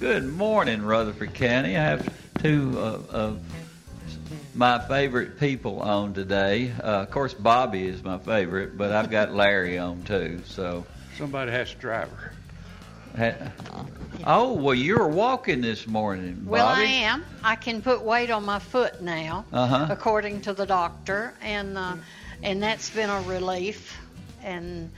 Good morning, Rutherford County. I have two uh, of my favorite people on today. Uh, of course, Bobby is my favorite, but I've got Larry on too. So, Somebody has to drive her. ha- oh well, you're walking this morning, Bobby. Well, I am. I can put weight on my foot now, Uh-huh. according to the doctor, and uh, and that's been a relief. And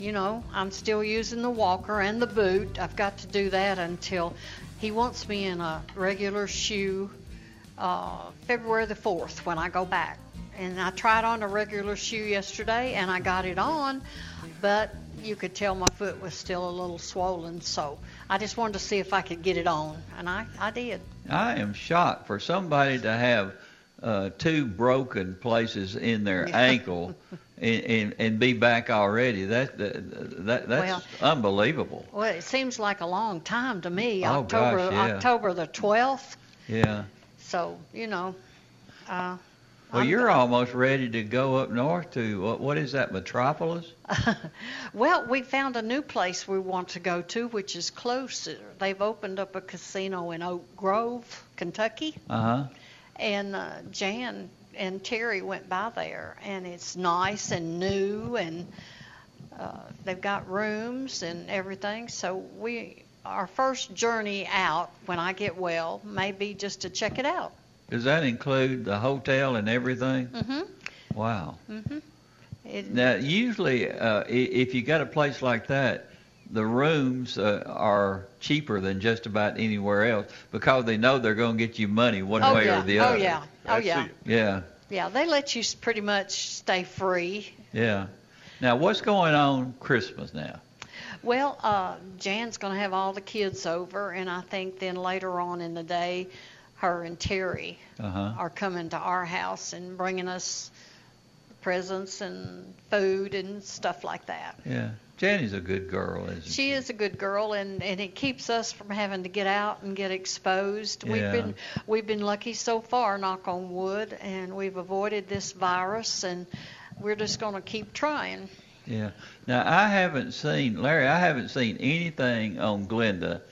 you know, I'm still using the walker and the boot. I've got to do that until he wants me in a regular shoe uh, February the 4th when I go back. And I tried on a regular shoe yesterday and I got it on, but you could tell my foot was still a little swollen. So I just wanted to see if I could get it on, and I, I did. I am shocked for somebody to have uh, two broken places in their ankle and, and and be back already. That that, that that's unbelievable. Well, it seems like a long time to me. Oh, October gosh, yeah. October the 12th. Yeah. So you know. Uh, Well, I'm- you're almost ready to go up north to what, what is that, Metropolis? Well, we found a new place we want to go to, which is closer. They've opened up a casino in Oak Grove, Kentucky, Uh huh. and uh, Jan and Terry went by there, and it's nice and new, and uh, they've got rooms and everything. So we, our first journey out when I get well, may be just to check it out. Does that include the hotel and everything? Mm-hmm. Wow. Mm-hmm. It, Now, usually, uh, if you got a place like that, the rooms uh, are cheaper than just about anywhere else because they know they're going to get you money one oh way yeah. or the other. oh other. yeah. Oh That's yeah. it. Yeah. Yeah. They let you pretty much stay free. Yeah. Now, what's going on Christmas now? Well, uh, Jan's going to have all the kids over, and I think then later on in the day, her and Terry Uh huh. are coming to our house and bringing us presents and food and stuff like that. Yeah. Jenny's a good girl, isn't she? She is a good girl, and, and it keeps us from having to get out and get exposed. We've been we've been lucky so far, knock on wood, and we've avoided this virus, and we're just going to keep trying. Yeah. Now I haven't seen Larry. I haven't seen anything on Glenda.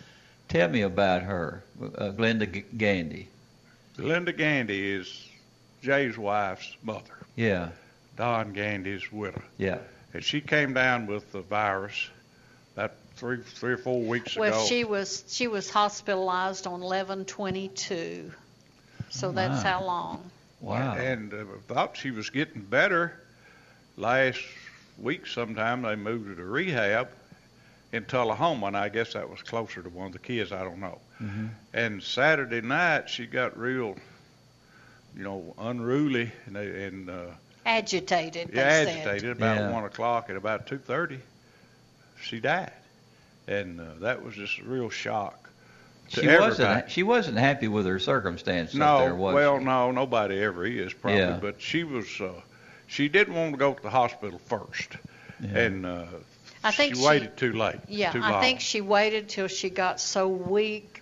Tell me about her, uh, Glenda G- Gandy. Linda Gandy is Jay's wife's mother, Yeah. Don Gandy's widow. Yeah. And she came down with the virus about three, three or four weeks Well, ago. Well, she was she was hospitalized on 11/22, so that's how long. Wow. And uh, thought she was getting better. Last week sometime they moved her to rehab in Tullahoma, and I guess that was closer to one of the kids. I don't know. Mhm. And Saturday night she got real, you know, unruly and, they- and uh, Agitated. They yeah, said. agitated. About Yeah. one o'clock, at about two thirty, she died, and uh, that was just a real shock. to She everybody. wasn't. She wasn't happy with her circumstances No, there, was well, she? no, nobody ever is probably, Yeah. but she was. Uh, she didn't want to go to the hospital first, Yeah. and uh, I think she she- waited too late. Yeah, too I think she waited till she got so weak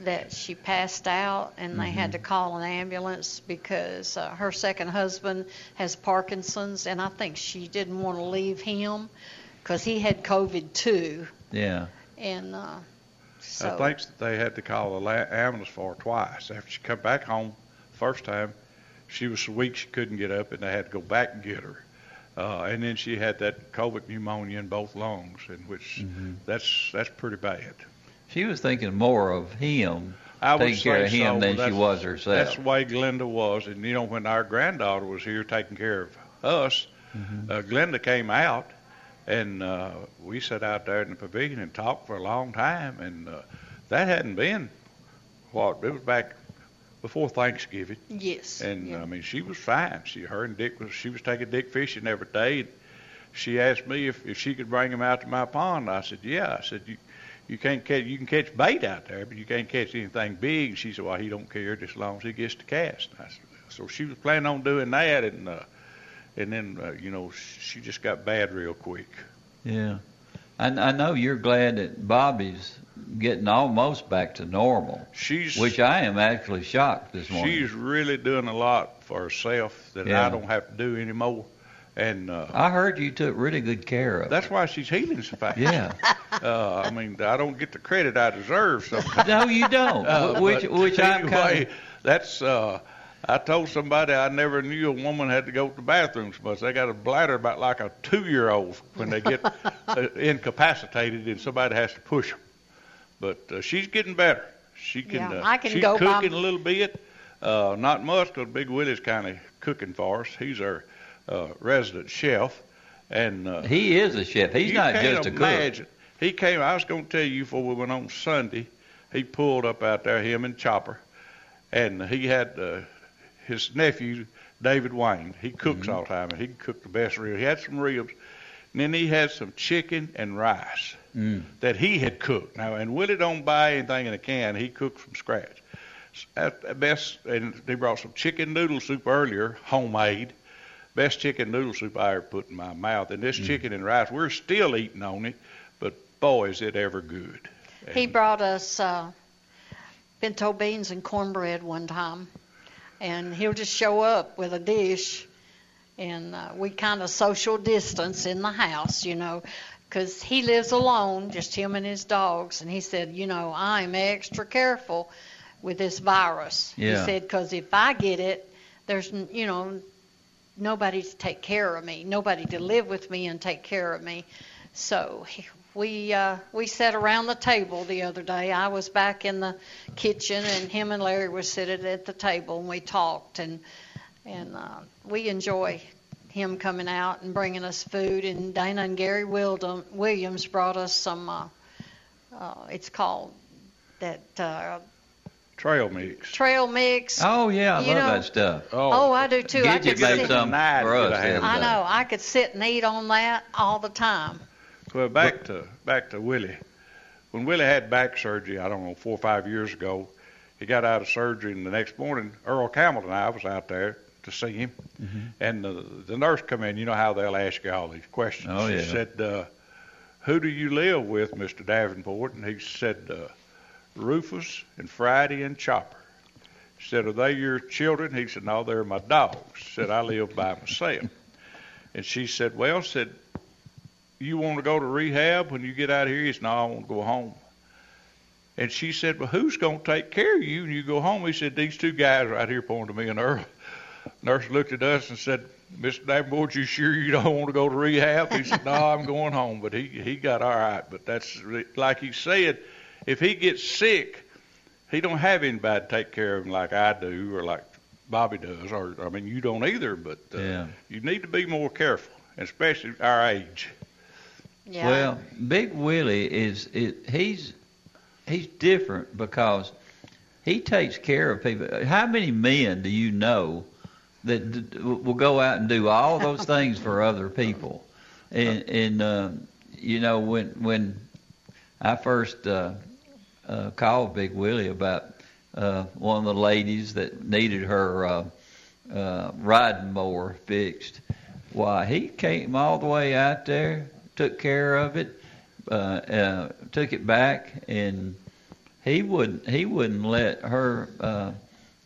that she passed out, and they had to call an ambulance because uh, her second husband has Parkinson's, and I think she didn't want to leave him because he had COVID too, Yeah. and uh, so I think that they had to call the la- ambulance for her twice. After she come back home first time, she was so weak she couldn't get up, and they had to go back and get her. Uh, and then she had that COVID pneumonia in both lungs, in which Mm-hmm. that's that's pretty bad. She was thinking more of him. I taking care of him so, than she was herself. That's the way Glenda was. And you know, when our granddaughter was here taking care of us, Mm-hmm. uh, Glenda came out, and uh, we sat out there in the pavilion and talked for a long time. And uh, that hadn't been what it was back before Thanksgiving. Yes. And yeah. I mean, she was fine. She, her and Dick was. She was taking Dick fishing every day. She asked me if if she could bring him out to my pond. I said, yeah. I said, you you can't catch. You can catch bait out there, but you can't catch anything big. She said, well, he don't care just as long as he gets to cast. I said, so she was planning on doing that, and uh, and then uh, you know she just got bad real quick. Yeah. I, I know you're glad that Bobby's getting almost back to normal, She's which I am actually shocked this morning. she's really doing a lot for herself that Yeah. I don't have to do anymore, and uh, I heard you took really good care of that's why she's healing so fast. Yeah. Uh, I mean, I don't get the credit I deserve sometimes. no, you don't. Uh, which but which I'm kind of. That's. Uh, I told somebody I never knew a woman had to go to the bathroom so much. They got a bladder about like a two-year-old when they get uh, incapacitated and somebody has to push them. But uh, she's getting better. She can. Yeah, uh, I can she's go by- cooking a little bit. Uh, not much because Big Willie's kind of cooking for us. He's our uh, resident chef, and uh, He is a chef. He's not just a cook. imagine. He came. I was going to tell you before we went on Sunday. He pulled up out there, him and Chopper, and he had uh, his nephew David Wayne. He cooks Mm-hmm. all the time, and he cooked the best ribs. He had some ribs, and then he had some chicken and rice Mm. that he had cooked. Now, and Willie don't buy anything in a can. He cooks from scratch. At best, and they brought some chicken noodle soup earlier, homemade. Best chicken noodle soup I ever put in my mouth. And Mm. this chicken and rice, we're still eating on it, but boy, is it ever good. He brought us uh, pinto beans and cornbread one time, and he'll just show up with a dish, and uh, we kind of social distance in the house, you know, because he lives alone, just him and his dogs, and he said, you know, I'm extra careful with this virus. Yeah. He said, because if I get it, there's, you know, nobody to take care of me, nobody to live with me and take care of me. So we uh, we sat around the table the other day. I was back in the kitchen, and him and Larry were sitting at the table, and we talked, and and uh, we enjoy him coming out and bringing us food. And Dana and Gary Wildam, Williams brought us some. Uh, uh, it's called that uh, trail mix. trail mix. Oh yeah, I You love know- that stuff. Oh, oh, I do too. I could made sit, some Nice for us. that I the have. other I know. I could sit and eat on that all the time. Well, back to back to Willie. When Willie had back surgery, I don't know, four or five years ago, he got out of surgery, and the next morning, Earl Campbell and I was out there to see him, Mm-hmm. and the, the nurse come in. You know how they'll ask you all these questions. Oh, yeah. she said, uh, "Who do you live with, Mr. Davenport?" And he said, uh, "Rufus and Friday and Chopper." Said, "Are they your children?" He said, "No, they're my dogs." Said, "I live by myself." And she said, "Well," said you want to go to rehab when you get out of here? He said, No, I want to go home. And she said, Well, who's going to take care of you when you go home? He said, These two guys right here pointed to me and Earl. Nurse looked at us and said, Mr. Davenport, you sure you don't want to go to rehab? He said, No, I'm going home. But he he got all right. But that's like he said, if he gets sick, he don't have anybody to take care of him like I do or like Bobby does. Or I mean, you don't either. But uh, Yeah. you need to be more careful, especially our age. Yeah. Well, Big Willie is, is he's he's different because he takes care of people. How many men do you know that d- d- will go out and do all those things for other people? And and uh, you know when when I first uh, uh, called Big Willie about uh, one of the ladies that needed her uh, uh, riding mower fixed. Why, he came all the way out there, took care of it, uh, uh, took it back, and he wouldn't he wouldn't let her uh,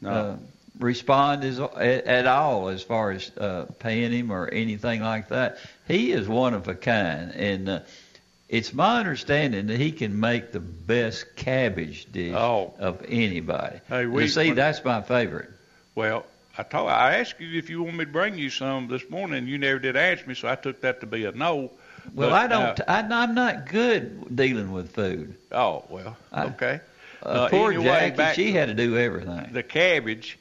No. uh, respond as, at, all as far as uh, paying him or anything like that. He is one of a kind, and uh, it's my understanding that he can make the best cabbage dish Oh. of anybody. Hey, we- see, when- that's my favorite. Well, I told I asked you if you want me to bring you some this morning. You never did answer me, so I took that to be a no. Well, But, I don't. uh, I, I'm not good dealing with food. oh well, I- okay. Uh, poor anyway, Jackie, she had to do everything. the cabbage.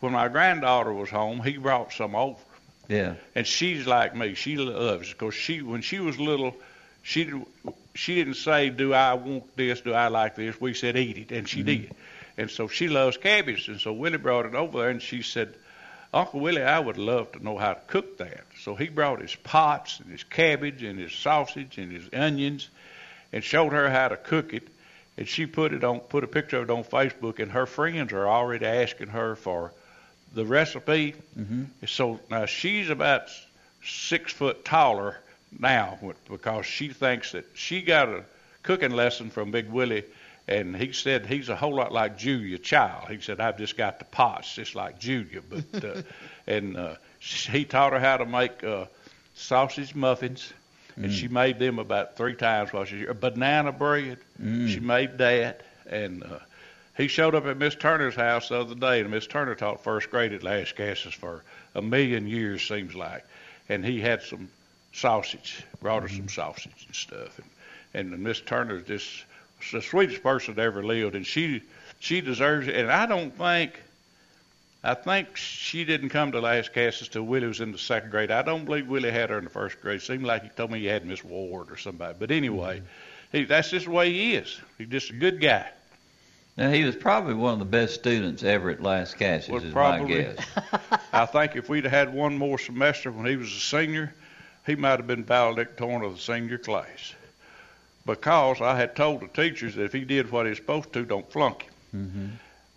When my granddaughter was home, he brought some over, Yeah. and she's like me. She loves because she when she was little, she didn't- she didn't say, "Do I want this? Do I like this?" We said, "Eat it," and she did. And so she loves cabbage, and so Willie brought it over there, and she said, "Uncle Willie, I would love to know how to cook that." So he brought his pots and his cabbage and his sausage and his onions, and showed her how to cook it. And she put it on, put a picture of it on Facebook, and her friends are already asking her for the recipe. Mhm. So now she's about six foot taller now because she thinks that she got a cooking lesson from Big Willie, and he said he's a whole lot like Julia Child. He said I've just got the pots just like Julia, but uh, and uh, he taught her how to make uh, sausage muffins. And she made them about three times while she was here. Banana bread, she made that. And uh, he showed up at Miss Turner's house the other day, and Miss Turner taught first grade at Lascassas for a million years, seems like. And he had some sausage, brought her some mm-hmm. sausage and stuff. And, and Miss Turner's just the sweetest person that ever lived, and she she deserves it. And I don't think, I think she didn't come to Lascassas till Willie was in the second grade. I don't believe Willie had her in the first grade. seemed like he told me he had Miss Ward or somebody. But anyway, mm-hmm. he, that's just the way he is. He's just a good guy. Now he was probably one of the best students ever at Lascassas, Was is probably. my guess. I think if we'd have had one more semester when he was a senior, he might have been valedictorian of the senior class. Because I had told the teachers that if he did what he's supposed to, don't flunk him. hmm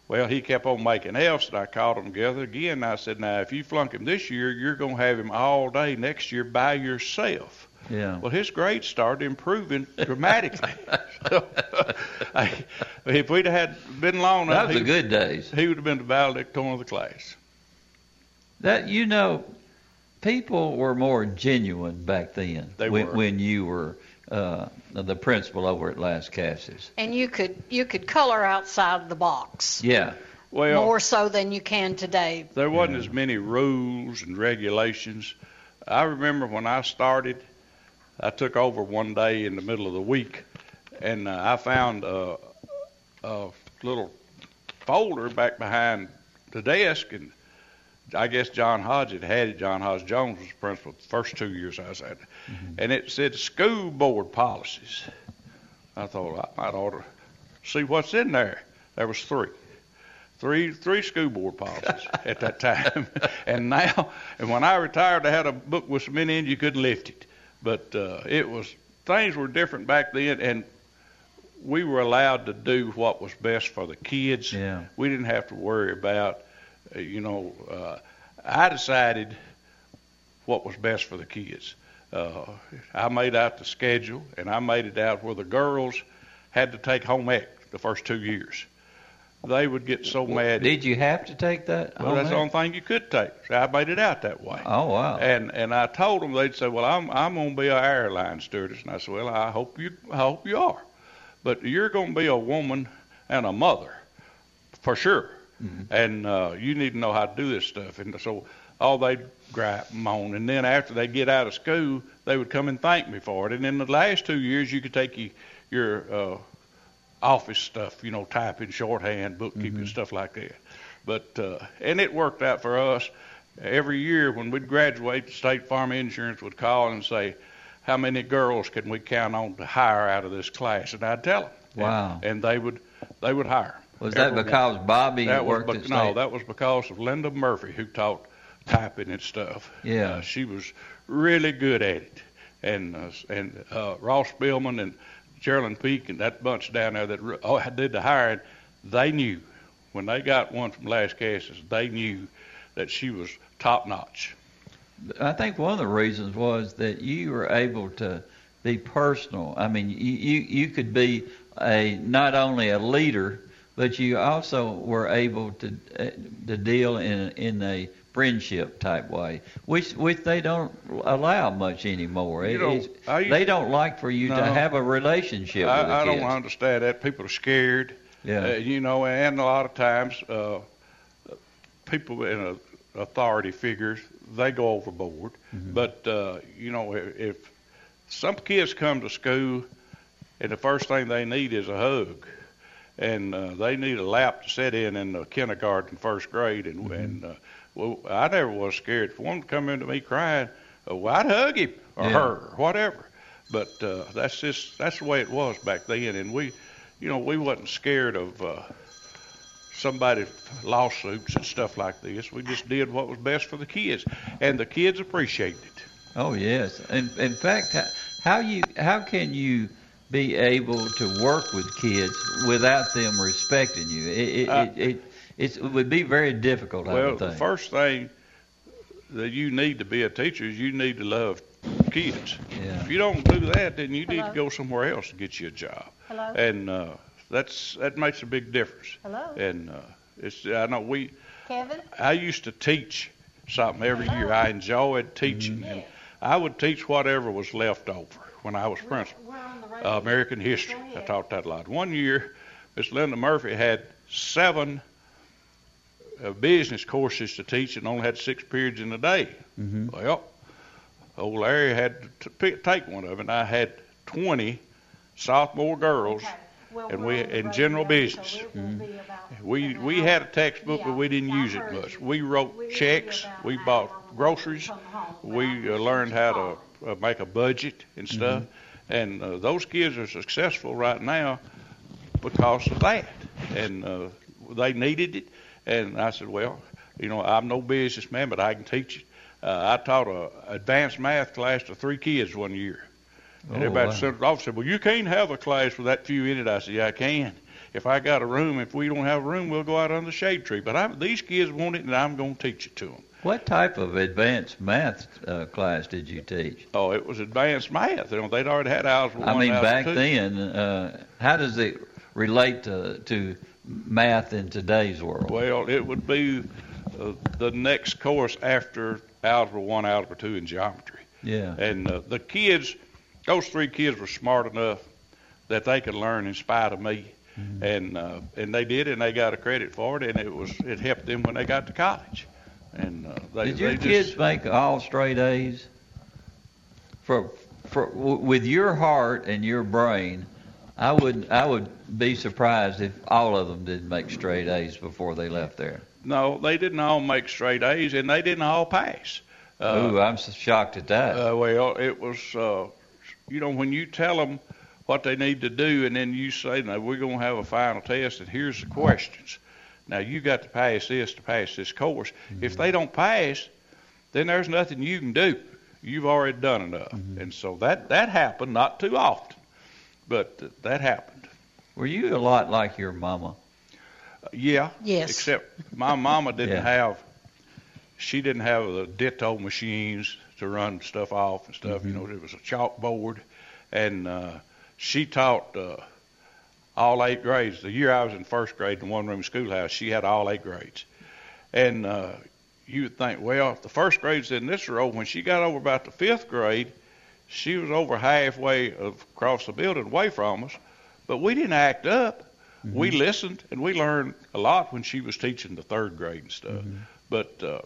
Well, he kept on making F's, and I called them together again. And I said, "Now, if you flunk him this year, you're going to have him all day next year by yourself." Yeah. Well, his grades started improving dramatically. so, I, if we'd have had been long That enough, was the good days. he would have been the valedictorian of the class. That you know, people were more genuine back then. They when, were. when you were uh, the principal over at Lascassas. And you could you could color outside the box Yeah. Well, more so than you can today. there wasn't as many rules and regulations. I remember when I started, I took over one day in the middle of the week, and uh, I found a, a little folder back behind the desk, and I guess John Hodge had had it. John Hodge Jones was principal the first two years I was at it, and it said school board policies. I thought I might ought to see what's in there. There was three three three school board policies at that time. and now, and when I retired, I had a book with so many in you couldn't lift it. But uh, it was things were different back then, and we were allowed to do what was best for the kids. Yeah. We didn't have to worry about, you know. Uh, I decided what was best for the kids. Uh, I made out the schedule, and I made it out where the girls had to take home ec the first two years. They would get so mad. Did you have to take that? Well, that's the only thing you could take. So I made it out that way. Oh wow. And and I told them they'd say, "Well, I'm I'm going to be an airline stewardess," and I said, "Well, I hope you I hope you are, but you're going to be a woman and a mother, for sure, and uh, you need to know how to do this stuff." And so all they'd gripe and moan, and then after they get out of school, they would come and thank me for it. And in the last two years, you could take you, your uh, office stuff, you know, typing, shorthand, bookkeeping, stuff like that. But uh, and it worked out for us. Every year when we'd graduate, the State Farm Insurance would call and say, "How many girls can we count on to hire out of this class?" And I'd tell them. Wow. And, and they would they would hire. Was that Everyone. because Bobby that was worked bec- at no, State? that was because of Linda Murphy who taught typing and stuff. Yeah. Uh, she was really good at it, and uh, and uh, Ross Billman and Geraldine Peak and that bunch down there that re- oh, did the hiring, they knew when they got one from Lascassas, they knew that she was top notch. I think one of the reasons was that you were able to be personal. I mean, you you, you could be a not only a leader, but you also were able to uh, to deal in in a friendship type way, which which they don't allow much anymore. It- know, used- they don't like for you No. to have a relationship I, I don't understand that. People are scared. Yeah. Uh, you know, and a lot of times, uh, people in a, authority figures they go overboard. Mm-hmm. But uh, you know, if, if some kids come to school and the first thing they need is a hug, and uh, they need a lap to sit in in the kindergarten, first grade, and and uh, well, I never was scared. If one come into me crying, uh, well, I'd hug him or Yeah. her or whatever. But uh, that's just that's the way it was back then, and we, you know, we wasn't scared of uh, somebody lawsuits and stuff like this. We just did what was best for the kids, and the kids appreciated it. Oh yes. In, in fact, how, how you how can you be able to work with kids without them respecting you? It it, Uh, it, it, it's, it would be very difficult. I Well, would the first thing that you need to be a teacher is you need to love kids. Yeah. If you don't do that, then you need to go somewhere else to get you a job. Hello? And uh, that's that makes a big difference. Hello? And uh, it's I know we Kevin? I used to teach something every year. I enjoyed teaching, and I would teach whatever was left over when I was principal. We're on the radio. Uh, American history. I taught that a lot. One year, Miss Linda Murphy had seven uh, business courses to teach and only had six periods in a day. Mhm. Well, old Larry had to pick, take one of them, and I had 20 sophomore girls. Okay. Well, and we're we- on the in general radio, business. so it will be about We we had a textbook, but we didn't use it much. We wrote We checks. We bought hour when we groceries. home, We uh, learned how call. to uh, make a budget and stuff. And uh, those kids are successful right now because of that. And uh, they needed it. And I said, well, you know, I'm no businessman, but I can teach it. Uh, I taught a advanced math class to three kids one year. And Oh, everybody wow. said, off said, well, you can't have a class with that few in it. I said, yeah, I can. If I got a room, if we don't have a room, we'll go out under the shade tree. But I, these kids want it, and I'm going to teach it to them. What type of advanced math uh, class did you teach? Oh, it was advanced math. You know, they'd already had algebra I one, mean, back two. then, uh, how does it relate to, to math in today's world? Well, it would be uh, the next course after algebra one, algebra two, and geometry. yeah. And uh, the kids, those three kids were smart enough that they could learn in spite of me, Mm-hmm. and uh, and they did, and they got a credit for it, and it was it helped them when they got to college. And uh, they, Did your they kids just, make all straight A's? For, for w- with your heart and your brain, I would I would be surprised if all of them didn't make straight A's before they left there. no, they didn't all make straight A's, and they didn't all pass. Uh, Ooh, I'm shocked at that. Uh, well, it was, uh, you know, when you tell them what they need to do, and then you say, "Now we're going to have a final test, and here's the questions." Now you got to pass this to pass this course. If they don't pass, then there's nothing you can do. You've already done enough, and so that that happened not too often, but uh, that happened. Were you a lot like your mama? Uh, yeah. Yes. Except my mama didn't Yeah. have. She didn't have the ditto machines to run stuff off and stuff. You know, it was a chalkboard, and uh, she taught uh, all eight grades. The year I was in first grade in one room schoolhouse, she had all eight grades, and uh, you would think, well, the first grade's in this row. When she got over about the fifth grade, she was over halfway across the building away from us, but we didn't act up. We listened and we learned a lot when she was teaching the third grade and stuff. But uh,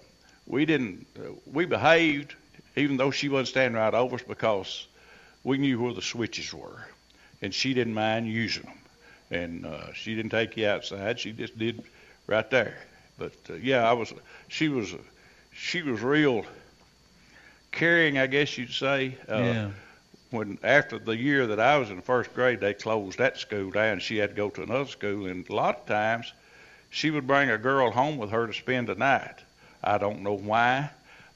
we didn't. Uh, we behaved, even though she wasn't standing right over us, because we knew where the switches were, and she didn't mind using them. And uh, she didn't take you outside. She just did right there. But uh, yeah, I was. She was. She was real caring, I guess you'd say. Uh, yeah. when after the year that I was in first grade, they closed that school down. She had to go to another school, and a lot of times she would bring a girl home with her to spend the night. I don't know why,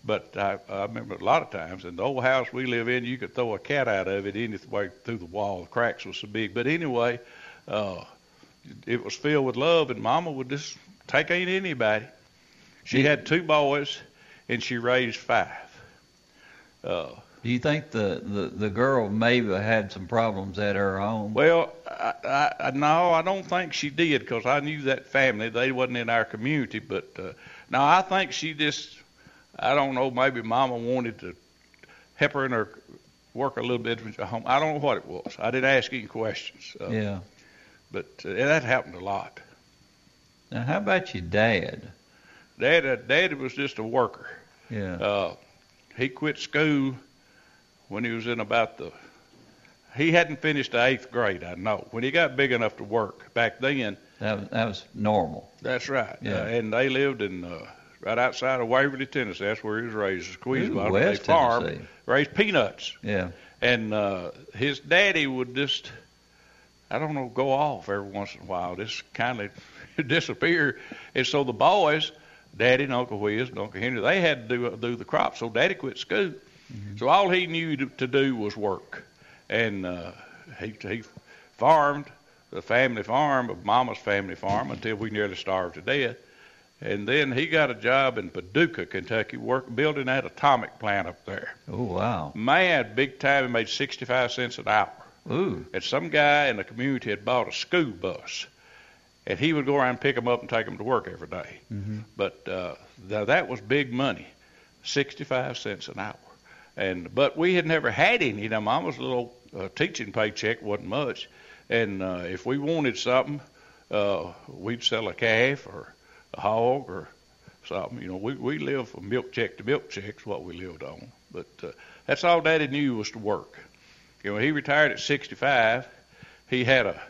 but I, I remember a lot of times in the old house we live in, you could throw a cat out of it any way through the wall. The cracks were so big, but anyway, uh, it was filled with love, and Mama would just take ain't anybody. She had two boys, and she raised five. Uh, Do you think the, the, the girl maybe had some problems at her home? Well, I, I, no, I don't think she did because I knew that family. They wasn't in our community, but uh, no, I think she just, I don't know, maybe Mama wanted to help her in her work a little bit at home. I don't know what it was. I didn't ask any questions, uh, yeah. But uh, that happened a lot. Now, how about your dad? Dad, uh, Daddy was just a worker. Yeah. Uh, he quit school when he was in about the, he hadn't finished the eighth grade. I know when he got big enough to work back then. That was, that was normal. That's right. Yeah. Uh, and they lived in uh, right outside of Waverly, Tennessee. That's where he was raised. Squeeze bottom. They farmed, raised peanuts, Yeah. and uh, his daddy would just, I don't know, go off every once in a while. Just kind of disappear. And so the boys, Daddy and Uncle Whiz and Uncle Henry, they had to do do the crops. So Daddy quit school. So all he knew to, to do was work, and uh, he he farmed the family farm of Mama's family farm until we nearly starved to death. And then he got a job in Paducah, Kentucky, work building that atomic plant up there. Oh wow. Man, big time, he made 65 cents an hour. Ooh. And some guy in the community had bought a school bus, and he would go around and pick them up and take them to work every day. Mm-hmm. But uh, th- that was big money, 65 cents an hour. And but we had never had any. Now, Mama's little uh, teaching paycheck wasn't much, and uh, if we wanted something, uh, we'd sell a calf or a hog or something. You know, we we lived from milk check to milk check's what we lived on. But uh, that's all Daddy knew was to work. You know, when he retired at 65, he had a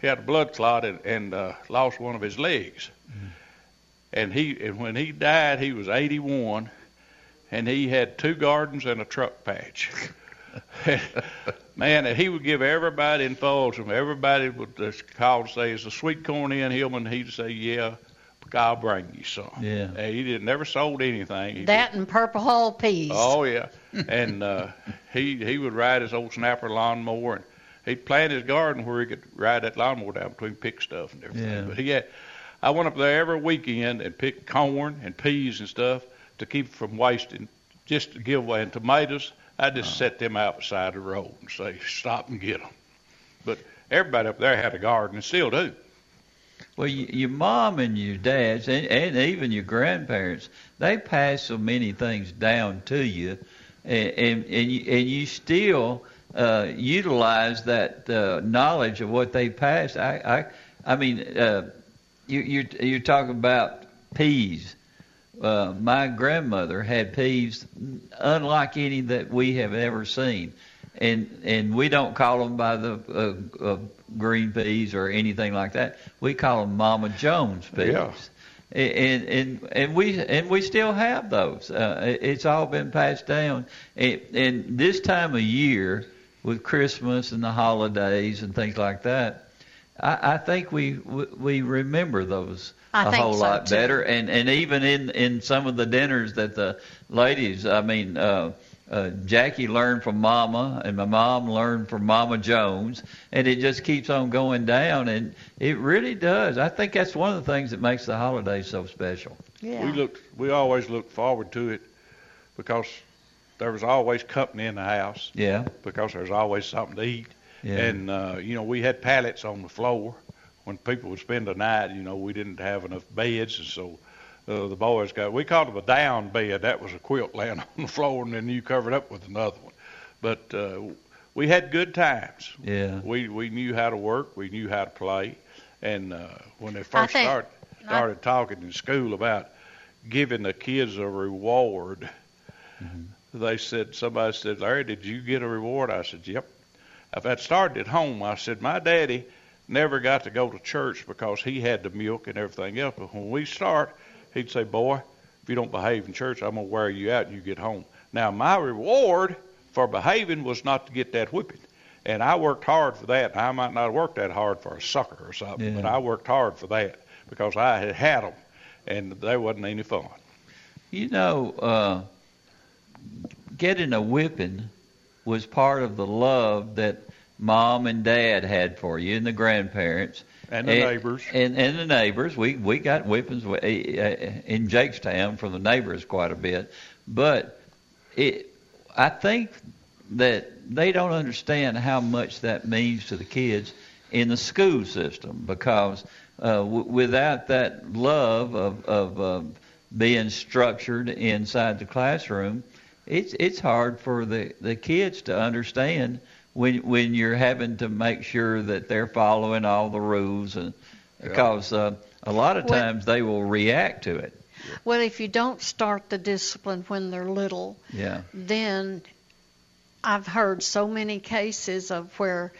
he had a blood clot and, and uh, lost one of his legs. And he and when he died, he was 81, and he had two gardens and a truck patch. Man, and he would give everybody in Folsom, everybody would just call to say, "Is the sweet corn in, Hillman?" He'd say, "Yeah." I'll bring you some. Yeah. And he did never sold anything. He That and purple hull peas. Oh yeah, and uh, he he would ride his old snapper lawnmower, and he'd plant his garden where he could ride that lawnmower down between pick stuff and everything. Yeah. But he had, I went up there every weekend and picked corn and peas and stuff to keep it from wasting, just to give away. And tomatoes, I just set them out beside the road and say, stop and get them. But everybody up there had a garden and still do. Well, y your mom and your dads, and, and even your grandparents, they pass so many things down to you, and and and you, and you still uh, utilize that uh, knowledge of what they passed. I I I mean, uh, you you you're talking about peas. Uh, my grandmother had peas unlike any that we have ever seen, and and we don't call them by the uh, uh, green peas or anything like that. We call them Mama Jones peas. Yeah. And and and we and we still have those. Uh, it's all been passed down. And, and this time of year, with Christmas and the holidays and things like that, I, I think we we we remember those I a think whole so, lot too. better. And and even in in some of the dinners that the ladies, I mean. Uh, uh, Jackie learned from Mama, and my mom learned from Mama Jones, and it just keeps on going down, and it really does. I think that's one of the things that makes the holidays so special. yeah. We looked, we always looked forward to it because there was always company in the house. Yeah, because there's always something to eat. yeah, And uh, you know, we had pallets on the floor when people would spend the night. You know, we didn't have enough beds, and so uh, the boys got. We called it a down bed. That was a quilt laying on the floor, and then you covered up with another one. But uh, we had good times. yeah. We we knew how to work. We knew how to play. And uh, when they first think- started I- started talking in school about giving the kids a reward, they said somebody said, Larry, did you get a reward? I said, Yep. If I'd started at home, I said, my daddy never got to go to church because he had the milk and everything else. But when we start, he'd say, Boy, if you don't behave in church, I'm gonna wear you out and you get home. Now my reward for behaving was not to get that whipping. And I worked hard for that. I might not have worked that hard for a sucker or something, Yeah. but I worked hard for that because I had had them, and they wasn't any fun. You know, uh, getting a whipping was part of the love that mom and dad had for you and the grandparents And the neighbors. and and the neighbors. We we got whippings uh, in Jakestown from the neighbors quite a bit, but it I think that they don't understand how much that means to the kids in the school system because uh, w- without that love of of uh, being structured inside the classroom, it's it's hard for the the kids to understand when when you're having to make sure that they're following all the rules and because uh, a lot of Well- times they will react to it. Well, if you don't start the discipline when they're little, Yeah. then I've heard so many cases of where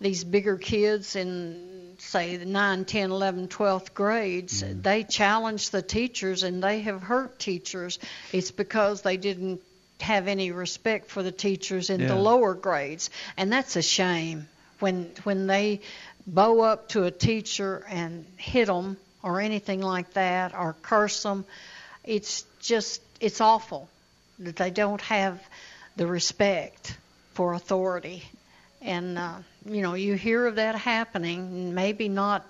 these bigger kids in say the 9, 10, 11, 12th grades, Mm-hmm. they challenge the teachers and they have hurt teachers. It's because they didn't have any respect for the teachers in Yeah. the lower grades, and that's a shame when when they bow up to a teacher and hit them or anything like that or curse them. It's just it's awful that they don't have the respect for authority. And uh, you know, you hear of that happening, maybe not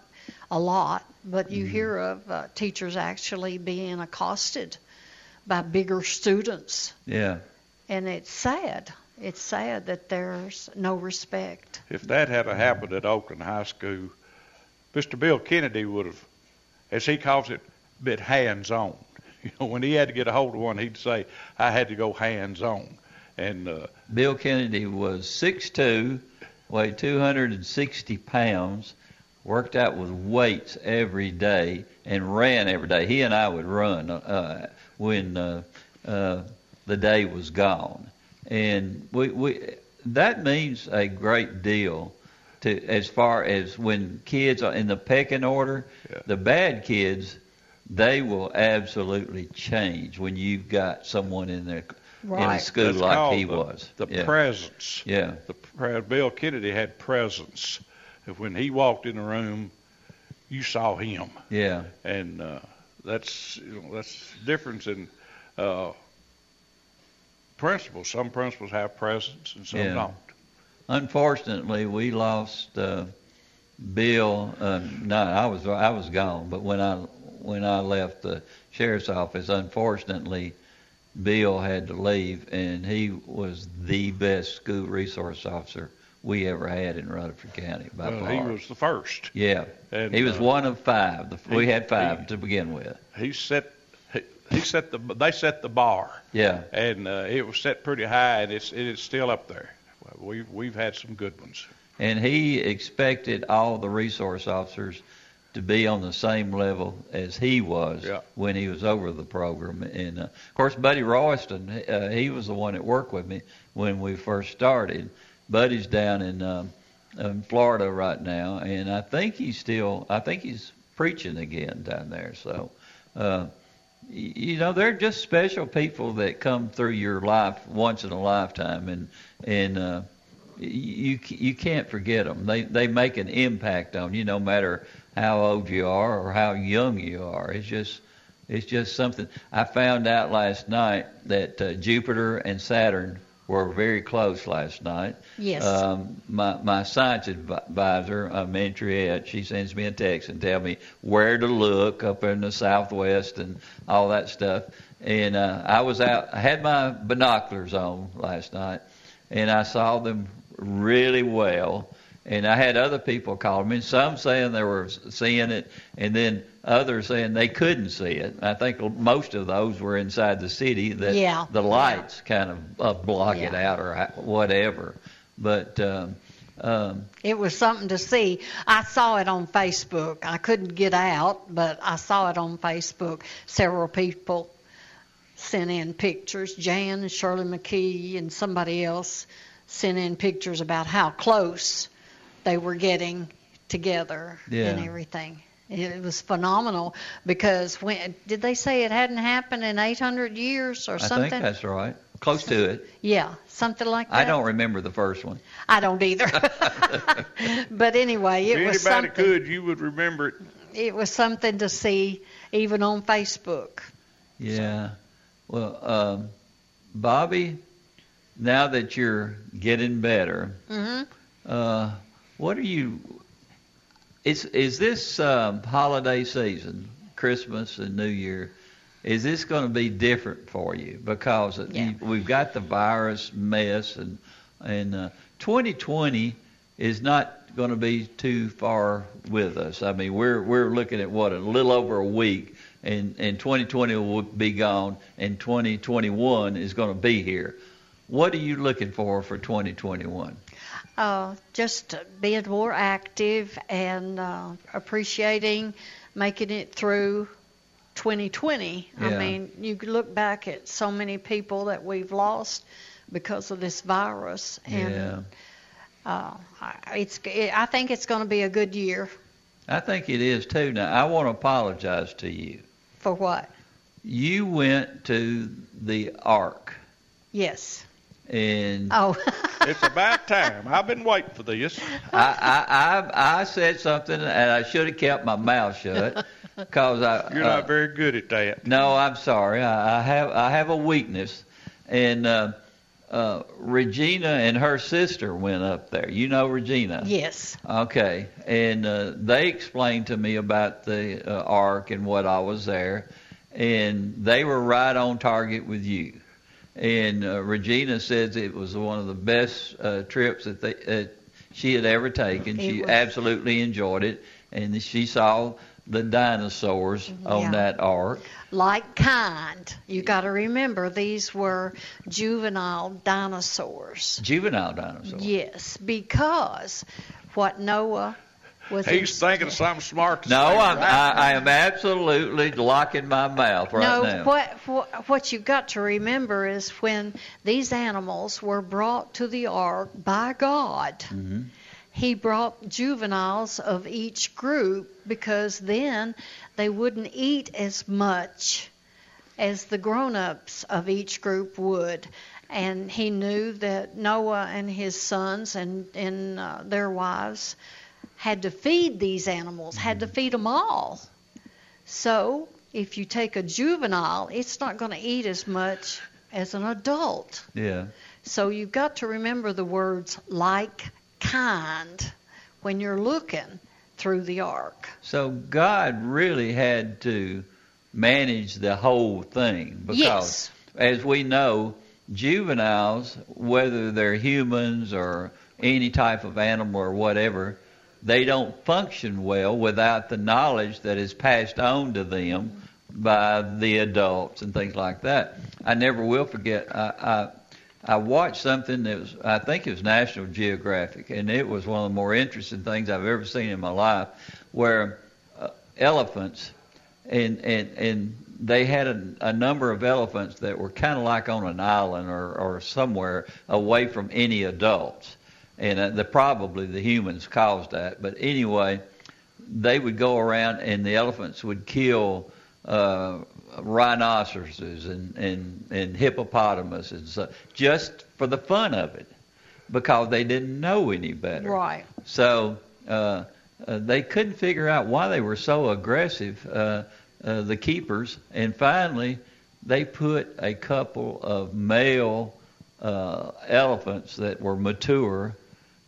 a lot, but you hear of uh, teachers actually being accosted by bigger students, Yeah. and it's sad. It's sad that there's no respect. If that had a happened at Oakland High School, Mr. Bill Kennedy would have, as he calls it, been hands on. You know, when he had to get a hold of one, he'd say, "I had to go hands on," and uh, Bill Kennedy was 6'2", weighed 260 pounds, worked out with weights every day, and ran every day. He and I would run uh, when uh, uh, the day was gone, and we, we that means a great deal to as far as when kids are in the pecking order. Yeah. The bad kids, they will absolutely change when you've got someone in there in a school that's like he the, was. the yeah. presence. Yeah. The pre- Bill Kennedy had presence. When he walked in the room, you saw him. Yeah. and uh, that's you know, that's the difference in uh, principles. Some principles have presence and some Yeah. don't. Unfortunately, we lost uh, Bill. Um, no, I was I was gone, but when I when I left the sheriff's office, unfortunately, Bill had to leave, and he was the best school resource officer we ever had in Rutherford County by Well, far. he was the first. yeah, and, he was uh, one of five. The, we he- had five he- to begin with. He set he, he set the they set the bar, Yeah, and uh, it was set pretty high, and it's it's still up there. We've we've had some good ones. and he expected all the resource officers to be on the same level as he was Yeah. when he was over the program. And uh, of course, Buddy Royston, uh, he was the one that worked with me when we first started. Buddy's down in, um, in Florida right now, and I think he's still, I think he's preaching again down there. So, uh, you know, they're just special people that come through your life once in a lifetime, and and uh, you you can't forget them. They they make an impact on you, no matter how old you are or how young you are. It's just it's just something. I found out last night that uh, Jupiter and Saturn were very close last night. Yes. Um, my my science advisor, uh, Mantriette, she sends me a text and tell me where to look up in the southwest and all that stuff. And uh, I was out. I had my binoculars on last night, and I saw them really well. And I had other people call me, some saying they were seeing it, and then others saying they couldn't see it. I think most of those were inside the city that Yeah. the lights kind of uh, block it out or whatever. But um, um, It was something to see. I saw it on Facebook. I couldn't get out, but I saw it on Facebook. Several people sent in pictures. Jan and Shirley McKee and somebody else sent in pictures about how close they were getting together Yeah. and everything. It was phenomenal because when did they say it hadn't happened in 800 years or something? I something? think that's right. Close to it. yeah, something like that. I don't remember the first one. I don't either. but anyway, it if was anybody something. could, you would remember it. It was something to see, even on Facebook. Yeah. Well, um, Bobby, now that you're getting better, hmm uh, what are you? Is is this um, holiday season, Christmas and New Year? Is this going to be different for you because Yeah. you, we've got the virus mess and and uh, 2020 is not going to be too far with us. I mean, we're we're looking at what a little over a week, and and 2020 will be gone, and 2021 is going to be here. What are you looking for for 2021? Uh, just being more active and uh, appreciating making it through 2020. I mean, you look back at so many people that we've lost because of this virus. And Yeah. uh, I- it's I think it's going to be a good year. I think it is too. Now, I want to apologize to you. For what? You went to the Ark, Yes. And Oh. It's about time. I've been waiting for this. I, I, I, I said something, and I should have kept my mouth shut, because I. You're uh, not very good at that. No, I'm sorry. I, I have I have a weakness, and uh, uh, Regina and her sister went up there. You know Regina. yes. Okay, and uh, they explained to me about the uh, ark and what I was there, and they were right on target with you. And uh, Regina says it was one of the best uh, trips that they, uh, she had ever taken. It she was. absolutely enjoyed it, and she saw the dinosaurs on that ark. Like kind. You got to remember these were juvenile dinosaurs. Juvenile dinosaurs. Yes, because what Noah was He's in- thinking of something smart to No, say. I'm, right I, I am absolutely locking my mouth right no, now. what, what what you've got to remember is when these animals were brought to the ark by God, Mhm. He brought juveniles of each group because then they wouldn't eat as much as the grown-ups of each group would. And he knew that Noah and his sons and and uh, their wives had to feed these animals, had to mm-hmm. feed them all. So if you take a juvenile, it's not going to eat as much as an adult. Yeah. So you've got to remember the words like kind when you're looking through the ark. So God really had to manage the whole thing because, Yes. as we know, juveniles, whether they're humans or any type of animal or whatever, they don't function well without the knowledge that is passed on to them by the adults and things like that. I never will forget. I, I I watched something that was, I think it was National Geographic, and it was one of the more interesting things I've ever seen in my life, where uh, elephants, and and and they had a, a number of elephants that were kind of like on an island or or somewhere away from any adults, and uh, the probably the humans caused that, but anyway, they would go around and the elephants would kill. Uh, rhinoceroses and, and, and hippopotamuses so, just for the fun of it because they didn't know any better. Right. So uh, uh, they couldn't figure out why they were so aggressive, uh, uh, the keepers, and finally they put a couple of male uh, elephants that were mature,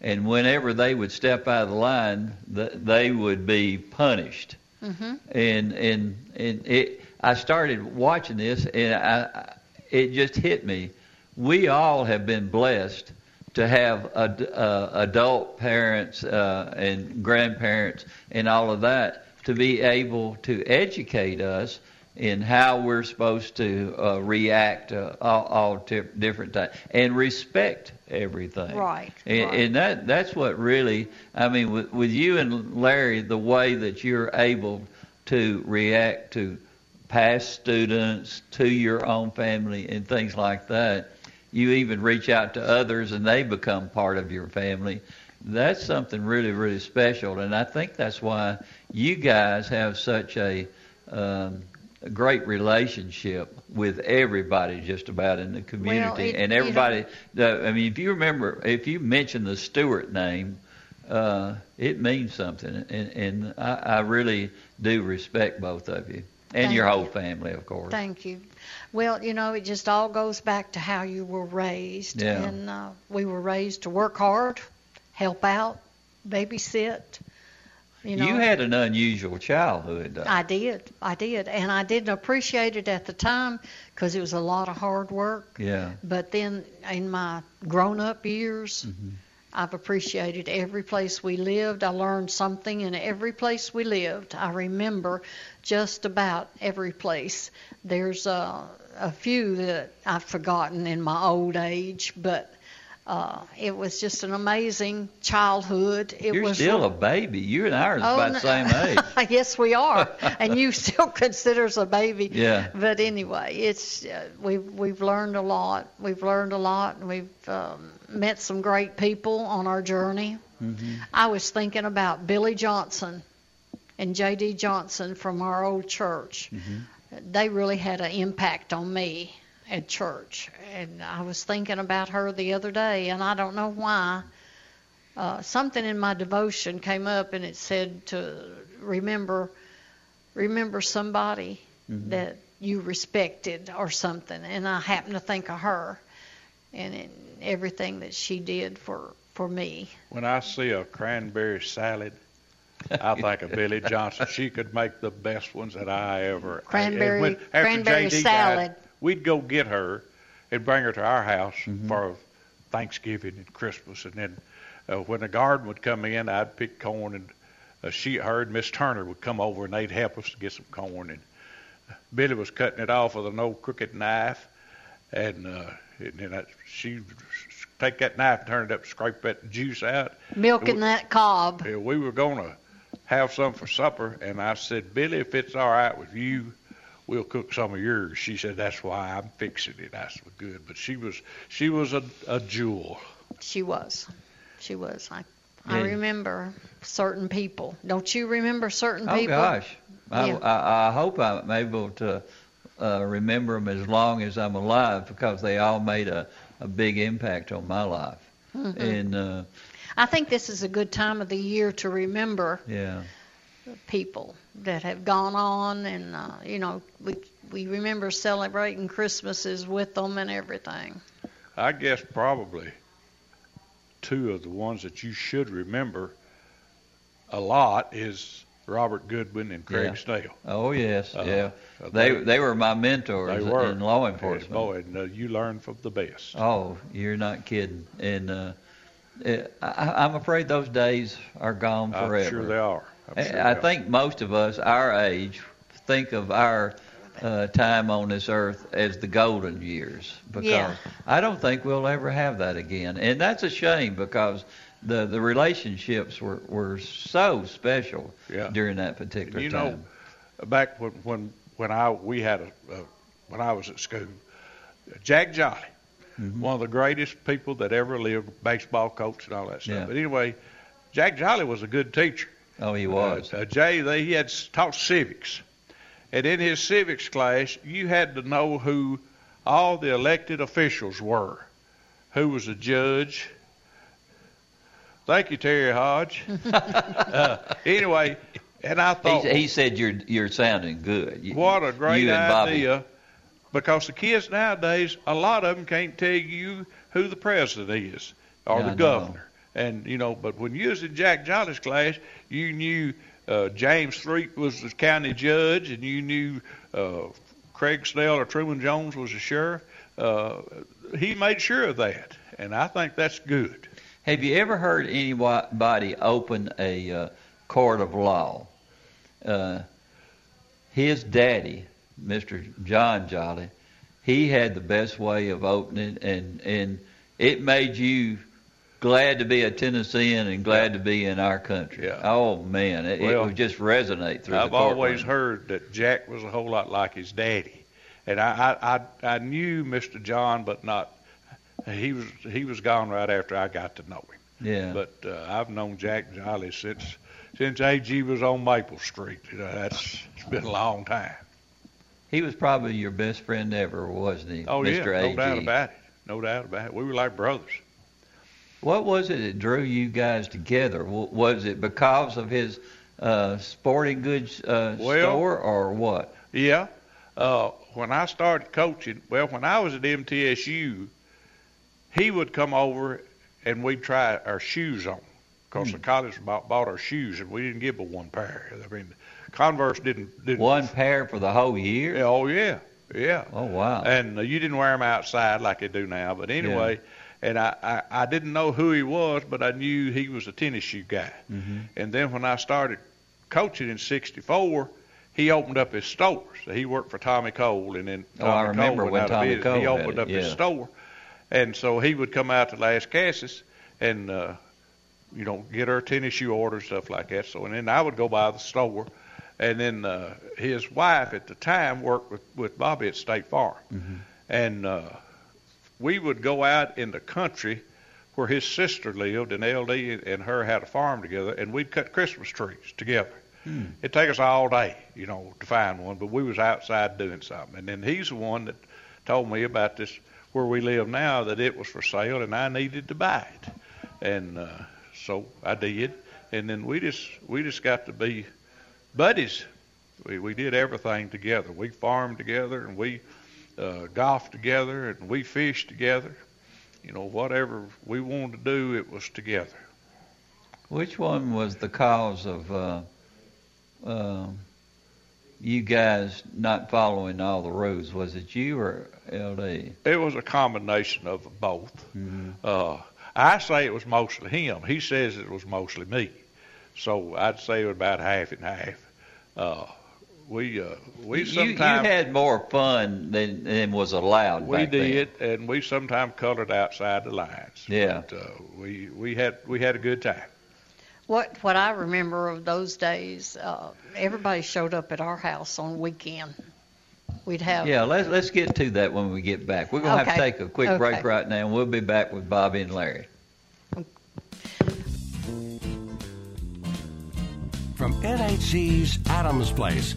and whenever they would step out of the line, th- they would be punished. hmm And and and it, I started watching this, and I, I, it just hit me. We all have been blessed to have ad, uh, adult parents uh, and grandparents and all of that to be able to educate us in how we're supposed to uh, react to all, all ti- different times and respect everything. Right, And, right. and that that's what really I mean with, with you and Larry, the way that you're able to react to past students, to your own family, and things like that. You even reach out to others, and they become part of your family. That's something really, really special, and I think that's why you guys have such a, um, a great relationship with everybody, just about in the community, it- and you everybody. the, I mean, if you remember, if you mention the Stewart name, uh, it means something, and, and I, I really do respect both of you and Thank your you. whole family, of course. Thank you. Well, you know, it just all goes back to how you were raised. Yeah. And uh, we were raised to work hard, help out, babysit. You know, had an unusual childhood, though. I did. I did. And I didn't appreciate it at the time because it was a lot of hard work. yeah. But then in my grown up years, Mhm. I've appreciated every place we lived. I learned something in every place we lived. I remember just about every place. There's uh, a few that I've forgotten in my old age, but uh, it was just an amazing childhood. It You're was still a baby. You and I are Oh, about the same age. yes, we are, and you still consider us a baby. Yeah. But anyway, it's uh, we've we've learned a lot. We've learned a lot, and we've um, met some great people on our journey. Mm-hmm. I was thinking about Billy Johnson and J.D. Johnson from our old church. Mm-hmm. They really had an impact on me at church, and I was thinking about her the other day, and I don't know why. Uh, something in my devotion came up, and it said to remember, remember somebody Mm-hmm. that you respected or something, and I happened to think of her, and in everything that she did for for me. When I see a cranberry salad, I think of Billy Johnson. She could make the best ones that I ever. and Cranberry- when- cranberry JD salad. Died, we'd go get her and bring her to our house Mm-hmm. for Thanksgiving and Christmas, and then uh, when the garden would come in, I'd pick corn, and uh, she, her, and Miss Turner would come over, and they'd help us to get some corn, and Billy was cutting it off with an old crooked knife, and, uh, and then I, she would take that knife and turn it up, scrape that juice out. Milking that cob. Yeah, we were going to have some for supper, and I said, Billy, if it's all right with you, we'll cook some of yours. She said, that's why I'm fixing it. I said, good. But she was she was a, a jewel. She was. She was. I I Yeah. remember certain people. Don't you remember certain Oh people? Oh, gosh, I, Yeah. I, I hope I'm able to uh, remember them as long as I'm alive because they all made a, a big impact on my life. Mm-hmm. And uh, I think this is a good time of the year to remember yeah, people that have gone on, and uh, you know, we we remember celebrating Christmases with them and everything. I guess probably two of the ones that you should remember a lot is Robert Goodwin and Craig Yeah. Snell. oh yes, Uh, yeah. They they were my mentors They were in law And enforcement. boy, and, uh, you learn from the best. Oh, you're not kidding. And uh, I, I'm afraid those days are gone forever. I'm sure they are. I'm sure I they think most of us, our age, think of our uh, time on this earth as the golden years because Yeah. I don't think we'll ever have that again, and that's a shame because the the relationships were were so special Yeah. during that particular you time. know, back when when when I we had a uh, when I was at school, Jack Jolly, Mm-hmm. one of the greatest people that ever lived, baseball coach and all that stuff. Yeah. But anyway, Jack Jolly was a good teacher. Oh, he was. Uh, uh, Jay, they, he had taught civics, and in his civics class, you had to know who all the elected officials were, who was a judge. Thank you, Terry Hodge. uh, anyway, and I thought, he, he said you're you're sounding good. You- what a great you and Bobby. idea. Because the kids nowadays, a lot of them can't tell you who the president is or Yeah, the governor. And, you know, but when you was in Jack Jolly's class, you knew uh, James Threep was the county judge and you knew uh, Craig Snell or Truman Jones was the sheriff. Uh, he made sure of that. And I think that's good. Have you ever heard anybody open a uh, court of law? Uh, his daddy, Mr. John Jolly, he had the best way of opening, and and it made you glad to be a Tennessean and glad to be in our country. Yeah. Oh man, it, it would just resonate through I've always heard that Jack was a whole lot like his daddy, and I I I, I knew Mr. John, but not. He was he was gone right after I got to know him. Yeah. But uh, I've known Jack Jolly since since AG was on Maple Street. You know, that's it's been a long time. he was probably your best friend ever, wasn't he, Oh Mr. yeah, AG? no doubt about it. No doubt about it. We were like brothers. What was it that drew you guys together? Was it because of his uh, sporting goods uh, Well- store, or what? Yeah. Uh, when I started coaching, well, when I was at MTSU, he would come over and we'd try our shoes on. Because Hmm. the college bought, bought our shoes and we didn't give but one pair. I mean, Converse didn't. didn't One pair for the whole year? Oh, yeah. Yeah. Oh wow! And uh, you didn't wear them outside like they do now. But anyway, and I, I, I didn't know who he was, but I knew he was a tennis shoe guy. hmm And then when I started coaching in '64, he opened up his store. So he worked for Tommy Cole, and then Oh, Tommy I remember Cole went when out of Tommy business. Cole he opened it, up yeah. his store, And so he would come out to Lascassas and, uh, you know, get her tennis shoe orders, stuff like that. So, and then I would go by the store. And then uh, his wife at the time worked with, with Bobby at State Farm. Mm-hmm. And uh, we would go out in the country where his sister lived, and LD and her had a farm together, and we'd cut Christmas trees together. Hmm. It'd take us all day, you know, to find one, but we was outside doing something. And then he's the one that told me about this where we live now that it was for sale and I needed to buy it. And uh, so I did. And then we just we just got to be buddies. We we did everything together. We farmed together and we uh, golfed together and we fished together. You know, whatever we wanted to do, it was together. Which one was the cause of uh, uh, you guys not following all the rules? Was it you or LD? It was a combination of both. Mm-hmm. Uh, I say it was mostly him. He says it was mostly me. So I'd say it was about half and half. We uh, we You, you sometimes had more fun than, than was allowed. we back then. did, and we sometimes colored outside the lines. Yeah. But, uh, we we had we had a good time. What what I remember of those days, uh, everybody showed up at our house on weekend. We'd have Yeah, let's let's get to that when we get back. We're gonna have to take a quick break right now, and we'll be back with Bobby and Larry. From NHC's Adams Place,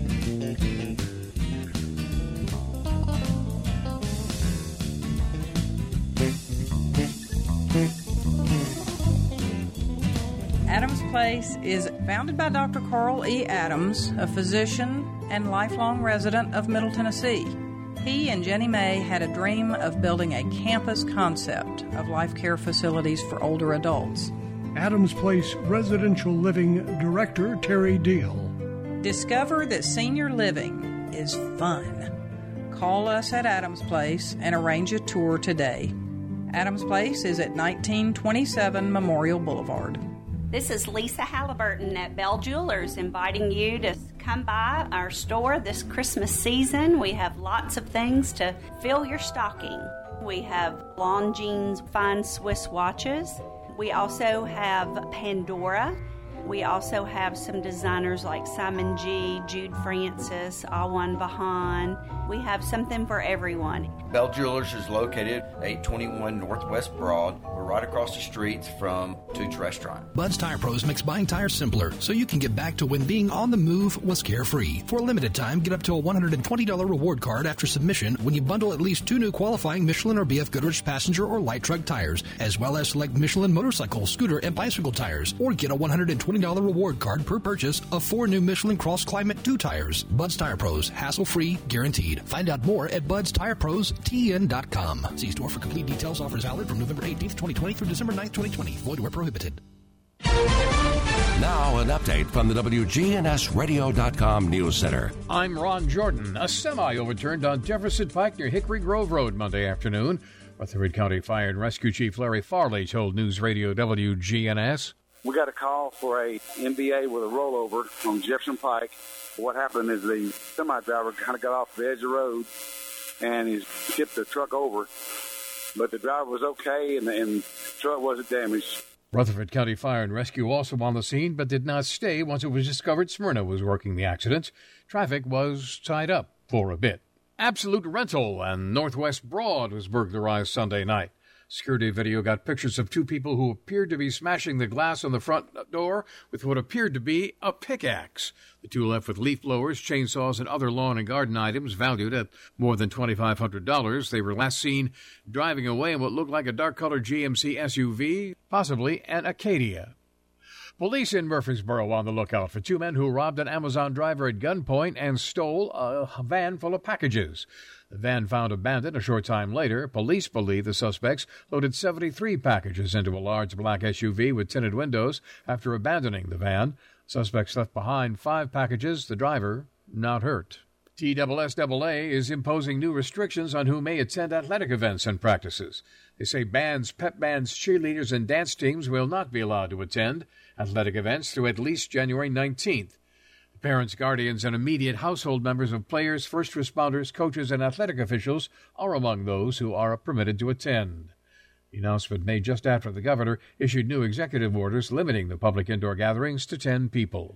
Adams Place is founded by Dr. Carl E. Adams, a physician and lifelong resident of Middle Tennessee. He and Jenny May had a dream of building a campus concept of life care facilities for older adults. Adams Place Residential Living Director Terry Deal. Discover that senior living is fun. Call us at Adams Place and arrange a tour today. Adams Place is at 1927 Memorial Boulevard. This is Lisa Halliburton at Bell Jewelers inviting you to come by our store this Christmas season. We have lots of things to fill your stocking. We have Longines fine Swiss watches. We also have Pandora. We also have some designers like Simon G, Jude Frances, Awan Vahan. We have something for everyone. Bell Jewelers is located 821 Northwest Broad. We're right across the street from Toots Restaurant. Bud's Tire Pros makes buying tires simpler so you can get back to when being on the move was carefree. For a limited time, get up to a $120 reward card after submission when you bundle at least two new qualifying Michelin or BF Goodrich passenger or light truck tires, as well as select Michelin motorcycle, scooter, and bicycle tires, or get a $120 reward card per purchase of four new Michelin Cross Climate 2 tires. Bud's Tire Pros, hassle free, guaranteed. Find out more at budstirepros.tn.com. See store for complete details. Offers valid from November 18th, 2020 through December 9th, 2020. Void where prohibited. Now, an update from the WGNSradio.com News Center. I'm Ron Jordan. A semi overturned on Jefferson Pike near Hickory Grove Road Monday afternoon. Rutherford County Fire and Rescue Chief Larry Farley told News Radio WGNS. We got a call for a MVA with a rollover on Jefferson Pike. What happened is the semi driver kind of got off the edge of the road and he tipped the truck over. But the driver was okay and, and the truck wasn't damaged. Rutherford County Fire and Rescue also on the scene, but did not stay once it was discovered Smyrna was working the accident. Traffic was tied up for a bit. Absolute Rental and Northwest Broad was burglarized Sunday night. Security video got pictures of two people who appeared to be smashing the glass on the front door with what appeared to be a pickaxe. The two left with leaf blowers, chainsaws, and other lawn and garden items valued at more than $2,500. They were last seen driving away in what looked like a dark colored GMC SUV, possibly an Acadia. Police in Murfreesboro on the lookout for two men who robbed an Amazon driver at gunpoint and stole a van full of packages. The van found abandoned a short time later. Police believe the suspects loaded 73 packages into a large black SUV with tinted windows after abandoning the van. Suspects left behind five packages, the driver not hurt. TSSAA is imposing new restrictions on who may attend athletic events and practices. They say bands, pep bands, cheerleaders, and dance teams will not be allowed to attend athletic events through at least January 19th. Parents, guardians, and immediate household members of players, first responders, coaches, and athletic officials are among those who are permitted to attend. The announcement made just after the governor issued new executive orders limiting the public indoor gatherings to 10 people.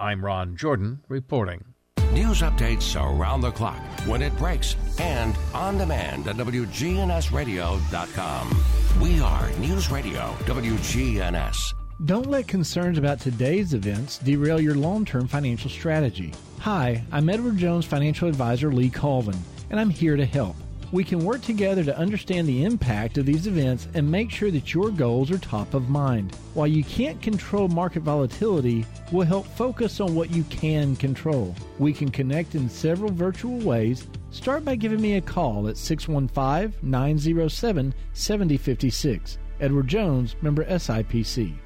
I'm Ron Jordan reporting. News updates around the clock, when it breaks, and on demand at WGNSradio.com. We are News Radio WGNS. Don't let concerns about today's events derail your long term financial strategy. Hi, I'm Edward Jones financial advisor Lee Colvin, and I'm here to help. We can work together to understand the impact of these events and make sure that your goals are top of mind. While you can't control market volatility, we'll help focus on what you can control. We can connect in several virtual ways. Start by giving me a call at 615 907 7056. Edward Jones, member SIPC.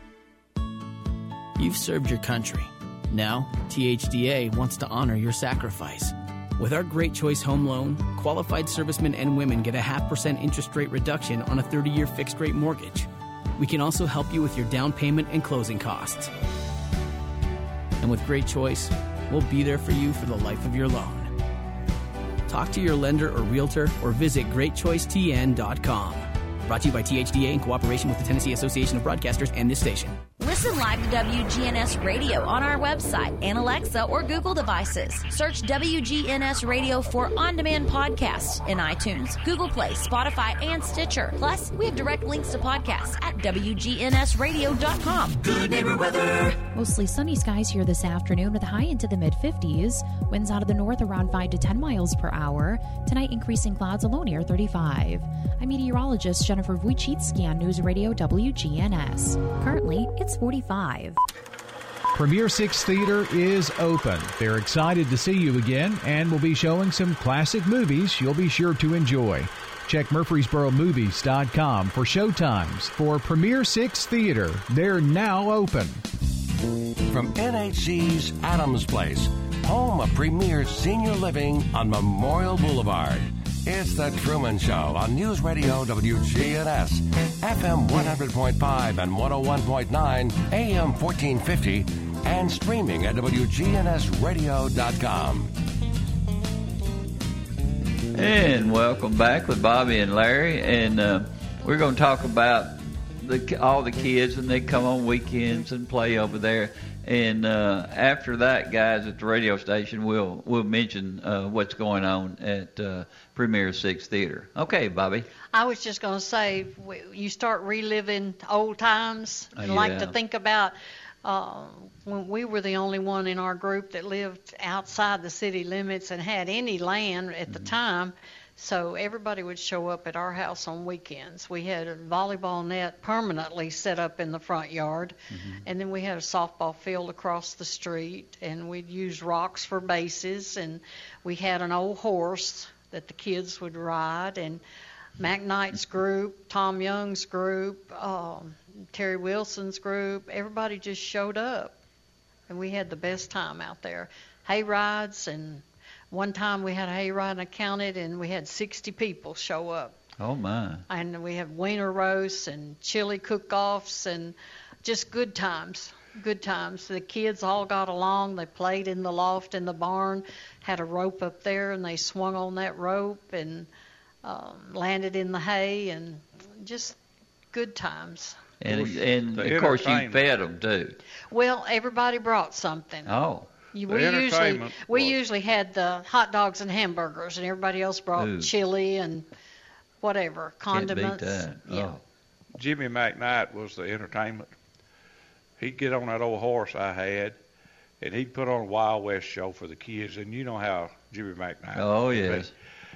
You've served your country. Now, THDA wants to honor your sacrifice. With our Great Choice Home Loan, qualified servicemen and women get a half percent interest rate reduction on a 30 year fixed rate mortgage. We can also help you with your down payment and closing costs. And with Great Choice, we'll be there for you for the life of your loan. Talk to your lender or realtor or visit greatchoicetn.com. Brought to you by THDA in cooperation with the Tennessee Association of Broadcasters and this station. Listen live to WGNS Radio on our website and Alexa or Google devices. Search WGNS Radio for on demand podcasts in iTunes, Google Play, Spotify, and Stitcher. Plus, we have direct links to podcasts at WGNSradio.com. Good neighbor weather. Mostly sunny skies here this afternoon with a high into the mid 50s. Winds out of the north around 5 to 10 miles per hour. Tonight, increasing clouds, a low near 35. I'm meteorologist Jennifer Wojcicki on News Radio WGNS. Currently, it's 45. Premier Six Theater is open. They're excited to see you again and will be showing some classic movies you'll be sure to enjoy. Check MurfreesboroMovies.com for showtimes for Premier Six Theater. They're now open. From NHC's Adams Place, home of Premier Senior Living on Memorial Boulevard. It's The Truman Show on News Radio WGNS, FM 100.5 and 101.9, AM 1450, and streaming at WGNSradio.com. And welcome back with Bobby and Larry, and uh, we're going to talk about the, all the kids when they come on weekends and play over there. And uh, after that, guys at the radio station, we'll we'll mention uh, what's going on at uh, Premier Six Theater. Okay, Bobby. I was just going to say, you start reliving old times. I like to think about uh, when we were the only one in our group that lived outside the city limits and had any land at the time. So everybody would show up at our house on weekends. We had a volleyball net permanently set up in the front yard, and then we had a softball field across the street, and we'd use rocks for bases, and we had an old horse that the kids would ride, and Mac Knight's group, Tom Young's group, um, Terry Wilson's group, everybody just showed up, and we had the best time out there. Hay rides, and one time we had a hay ride and I counted, and we had 60 people show up. Oh my. And we had wiener roasts and chili cook-offs and just good times. Good times. The kids all got along. They played in the loft in the barn, had a rope up there, and they swung on that rope and um, landed in the hay, and just good times. And and of course you fed them too. Well, everybody brought something. Oh. You, we usually we was- usually had the hot dogs and hamburgers, and everybody else brought Ooh. chili and whatever Can't beat condiments. that. Yeah. Oh. Jimmy McKnight was the entertainment. He'd get on that old horse I had, and he'd put on a Wild West show for the kids. And you know how Jimmy McKnight. Oh, would be. yes.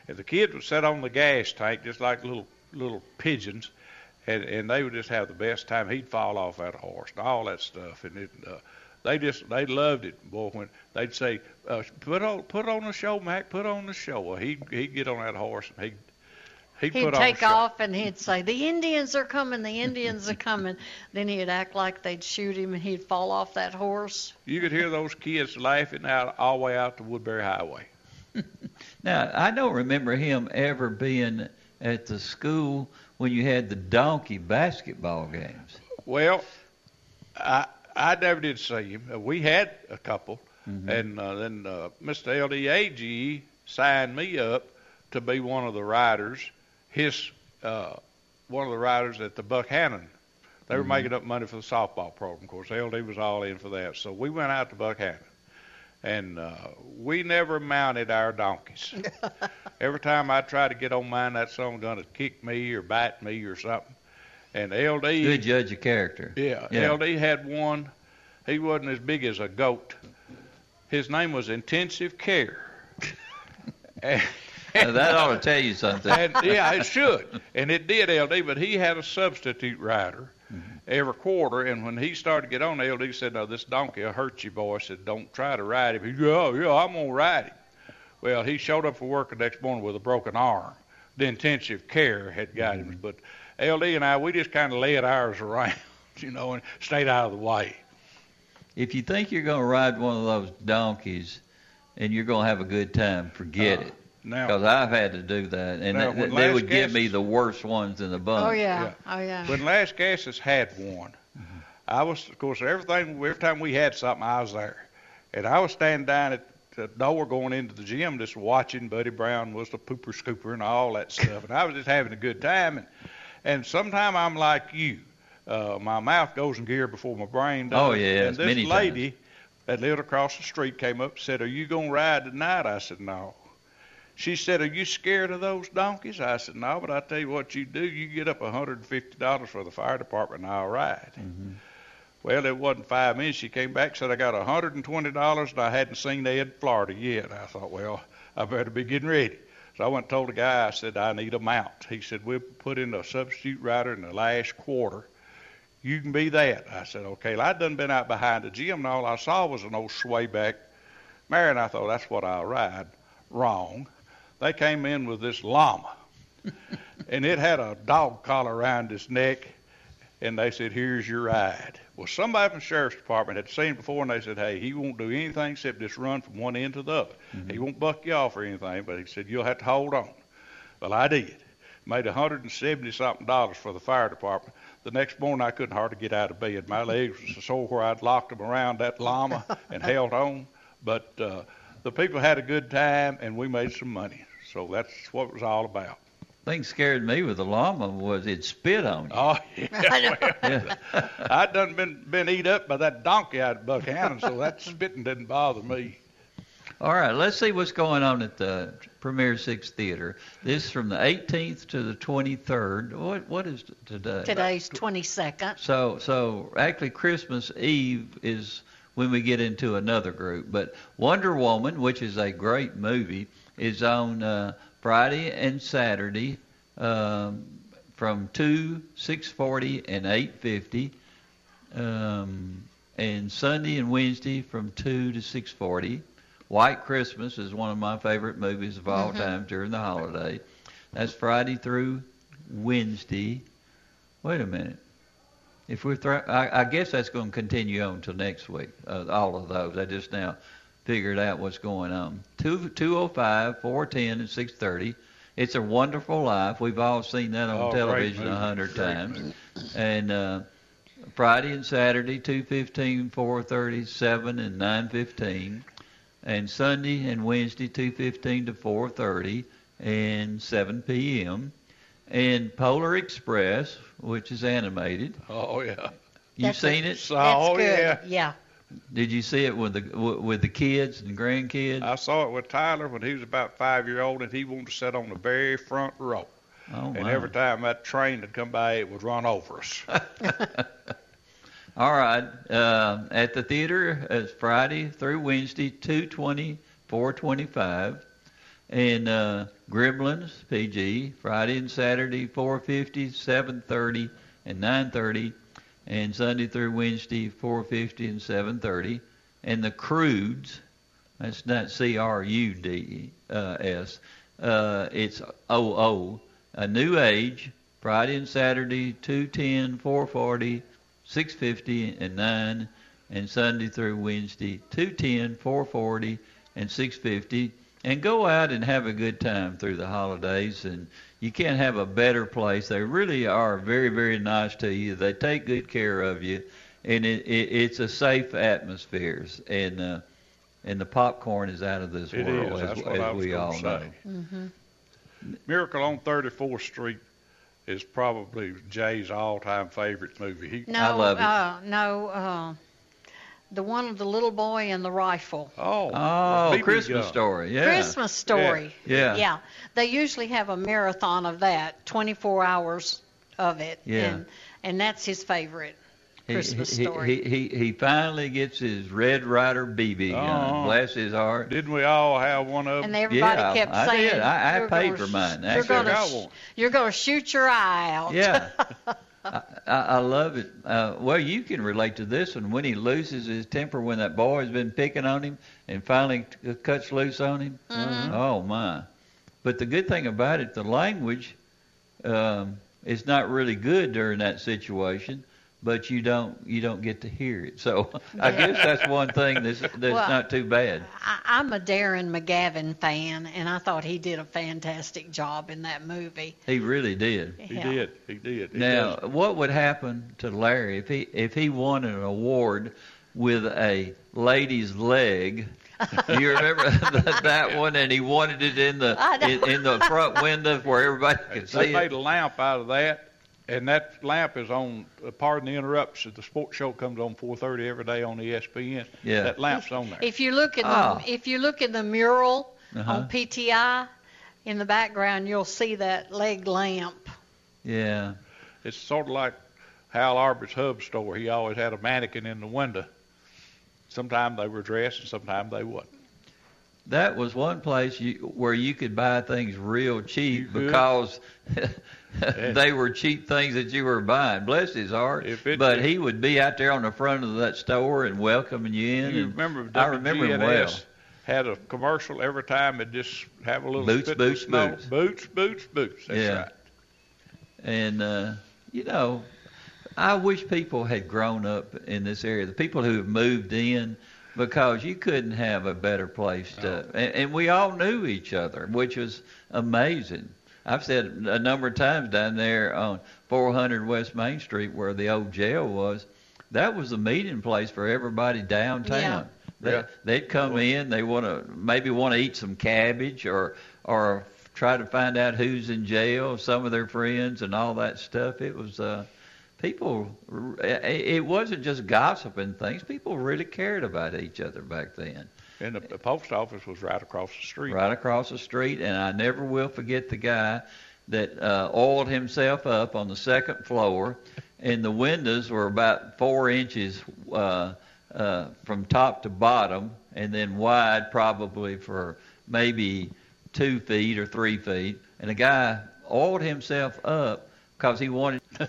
And the kids would sit on the gas tank just like little little pigeons, and and they would just have the best time. He'd fall off that horse and all that stuff, and it. Uh, they just they loved it, boy. When they'd say, uh, "Put on put on the show, Mac. Put on the show." Well, he'd he'd get on that horse and he'd he'd, He'd put take on show. off and he'd say, "The Indians are coming! The Indians are coming!" then he'd act like they'd shoot him, and he'd fall off that horse. You could hear those kids laughing out all the way out to Woodbury Highway. Now, I don't remember him ever being at the school when you had the donkey basketball games. Well, I I never did see him. Uh, We had a couple, Mhm. and uh, then uh, Mr. LDAG signed me up to be one of the riders. His uh, one of the riders at the Buckhannon. They were Mhm. making up money for the softball program. Of course, LD was all in for that. So we went out to Buckhannon, and uh, we never mounted our donkeys. Every time I tried to get on mine, that son was going to kick me or bite me or something. And LD Good judge of character. yeah, Yeah. LD had one. He wasn't as big as a goat. His name was Intensive Care. and, Now, that ought to tell you something. and, yeah, it should. And it did, LD, but he had a substitute rider mm-hmm. every quarter. And when he started to get on, LD said, No, this donkey will hurt you, boy. I said, Don't try to ride him. He said, Oh, yeah, I'm going to ride him. Well, he showed up for work the next morning with a broken arm. The intensive care had got him. Mm-hmm. But LD and I, we just kind of led ours around, you know, and stayed out of the way. If you think you're going to ride one of those donkeys and you're going to have a good time, forget Uh, it. Because I've had to do that, and Now, they, they would give me the worst ones in the bunch. Oh yeah. Oh yeah. When Lascassas had one, I was, of course, everything. Every time we had something, I was there, and I was standing down at the door going into the gym, just watching. Buddy Brown was the pooper scooper and all that stuff, and I was just having a good time. And and sometime I'm like you, uh, my mouth goes in gear before my brain does. Oh, yes, and this lady that lived across the street came up and said, "Are you gonna ride tonight?" I said, "No." She said, "Are you scared of those donkeys?" I said, "No, but I tell you what you do. You get up $150 for the fire department, and I'll ride." Well, it wasn't five minutes. She came back said, "I got $120, and I hadn't seen Ed Florida yet." I thought, well, I better be getting ready. So I went and told the guy. I said, "I need a mount." He said, "We'll put in a substitute rider in the last quarter." You can be that. I said, okay. Well, I'd done been out behind the gym, and all I saw was an old swayback mare, and I thought, that's what I'll ride. Wrong. They came in with this llama, and it had a dog collar around its neck, and they said, here's your ride. Well, somebody from the sheriff's department had seen it before, and they said, hey, he won't do anything except just run from one end to the other. He won't buck you off or anything, but he said, you'll have to hold on. Well, I did. Made 170 something dollars for the fire department. The next morning, I couldn't hardly get out of bed. My legs were so sore where I'd locked them around that llama and held on. But uh, the people had a good time, and we made some money. So that's what it was all about. Thing scared me with the llama was it spit on you. Oh yeah, well, I'd done been been eat up by that donkey out at Buckhannon, so that spitting didn't bother me. All right, let's see what's going on at the Premier Six Theater. This is from the 18th to the 23rd. What what is today? Today's 22nd. So so actually Christmas Eve is when we get into another group. But Wonder Woman, which is a great movie, is on uh, Friday and Saturday um, from two, six forty, and eight fifty, um, and Sunday and Wednesday from two to six forty. White Christmas is one of my favorite movies of all Mhm. time during the holiday. That's Friday through Wednesday. Wait a minute. If we're, thro- I, I guess that's going to continue on till next week. Uh, all of those. I just now figured out what's going on. Two, 205, 410, and 630. It's a Wonderful Life. We've all seen that on Oh, television a hundred times. movie. And uh, Friday and Saturday, 215, 430, 7, and 915. And Sunday and Wednesday, 215 to 430 and 7 p.m. And Polar Express, which is animated. Oh yeah. You That's seen a- it? So, oh, yeah. Yeah. Did you see it with the with the kids and grandkids? I saw it with Tyler when he was about five year old, and he wanted to sit on the very front row. Oh, and my. every time that train would come by, it would run over us. All right. Uh, at the theater, it's Friday through Wednesday, 220, 425. And uh, Gremlins, PG, Friday and Saturday, 450, 730, and 930. And Sunday through Wednesday, 450 and 730. And the Croods, that's not C-R-U-D-S, uh, it's O-O, A New Age, Friday and Saturday, 210, 440, 650 and 9 and Sunday through Wednesday 210 440 and 650 and go out and have a good time through the holidays. And you can't have a better place. They really are very, very nice to you. They take good care of you, and it, it it's a safe atmosphere. And uh, and the popcorn is out of this It world, is. as, as we all say. know. Mm-hmm. Miracle on 34th Street is probably Jay's all-time favorite movie. He, No, I love it. Uh, no, uh, the one with the little boy and the rifle. Oh, Oh, Christmas gun. story. Yeah. Christmas story. Yeah. Yeah. They usually have a marathon of that, 24 hours of it. Yeah. And, and that's his favorite He- Christmas he, story. He, he he finally gets his Red Ryder BB gun. Oh. Bless his heart. Didn't we all have one of them? and everybody yeah, kept I saying, did. I, I paid for sh- mine. You're gonna, sh- you're gonna shoot your eye out. Yeah. I, I love it. Uh, well, you can relate to this one when he loses his temper when that boy's been picking on him and finally c- cuts loose on him. Mhm. Oh my! But the good thing about it, the language um, is not really good during that situation. But you don't you don't get to hear it. So I Yeah. guess that's one thing that's that's Well, not too bad. I, I'm a Darren McGavin fan, and I thought he did a fantastic job in that movie. He really did. He Yeah. did. He did. He Now, does. what would happen to Larry if he if he won an award with a lady's leg? you remember that, that one, and he wanted it in the in, in the front window where everybody could They see They made it. a lamp out of that, and that lamp is on. Uh, pardon the interruption. The sports show comes on 4:30 every day on E ESPN. Yeah. That lamp's on there. If you look at Ah. the if you look at the mural Uh-huh. on PTI in the background, you'll see that leg lamp. Yeah, It's sort of like Hal Arbert's Hub store. He always had a mannequin in the window. Sometimes they were dressed, and sometimes they wasn't. that was one place you, where you could buy things real cheap You because they were cheap things that you were buying. Bless his heart. But he would be out there on the front of that store and welcoming you in. You and remember I remember him well. Had a commercial every time it just have a little Boots, boots, boots. boots, boots, boots. That's Yeah. right. And uh, you know, I wish people had grown up in this area. The people who have moved in, because you couldn't have a better place to. And, and we all knew each other, which was amazing. I've said a number of times down there on 400 West Main Street, where the old jail was, that was the meeting place for everybody downtown. They, Yeah. They'd come in. They want to maybe want to eat some cabbage or or try to find out who's in jail, some of their friends, and all that stuff. It was uh, people. It it wasn't just gossiping things. People really cared about each other back then. And the, the post office was right across the street. Right across the street, and I never will forget the guy that uh, oiled himself up on the second floor, and the windows were about four inches uh, uh, from top to bottom, and then wide probably for maybe two feet or three feet. And the guy oiled himself up because he wanted.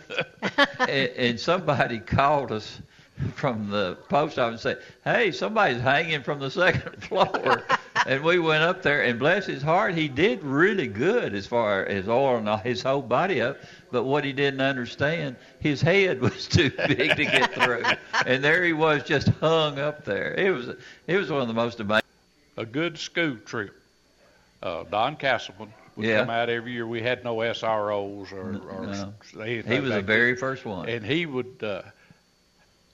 and, and somebody called us from the post office and said, "Hey, somebody's hanging from the second floor." and we went up there, and bless his heart, he did really good as far as oiling his whole body up. But what he didn't understand, his head was too big to get through, and there he was, just hung up there. It was it was one of the most amazing. A good school trip. Uh, Don Castleman would Yeah. come out every year. We had no SROs or, or No. anything He was the very first one. and he would uh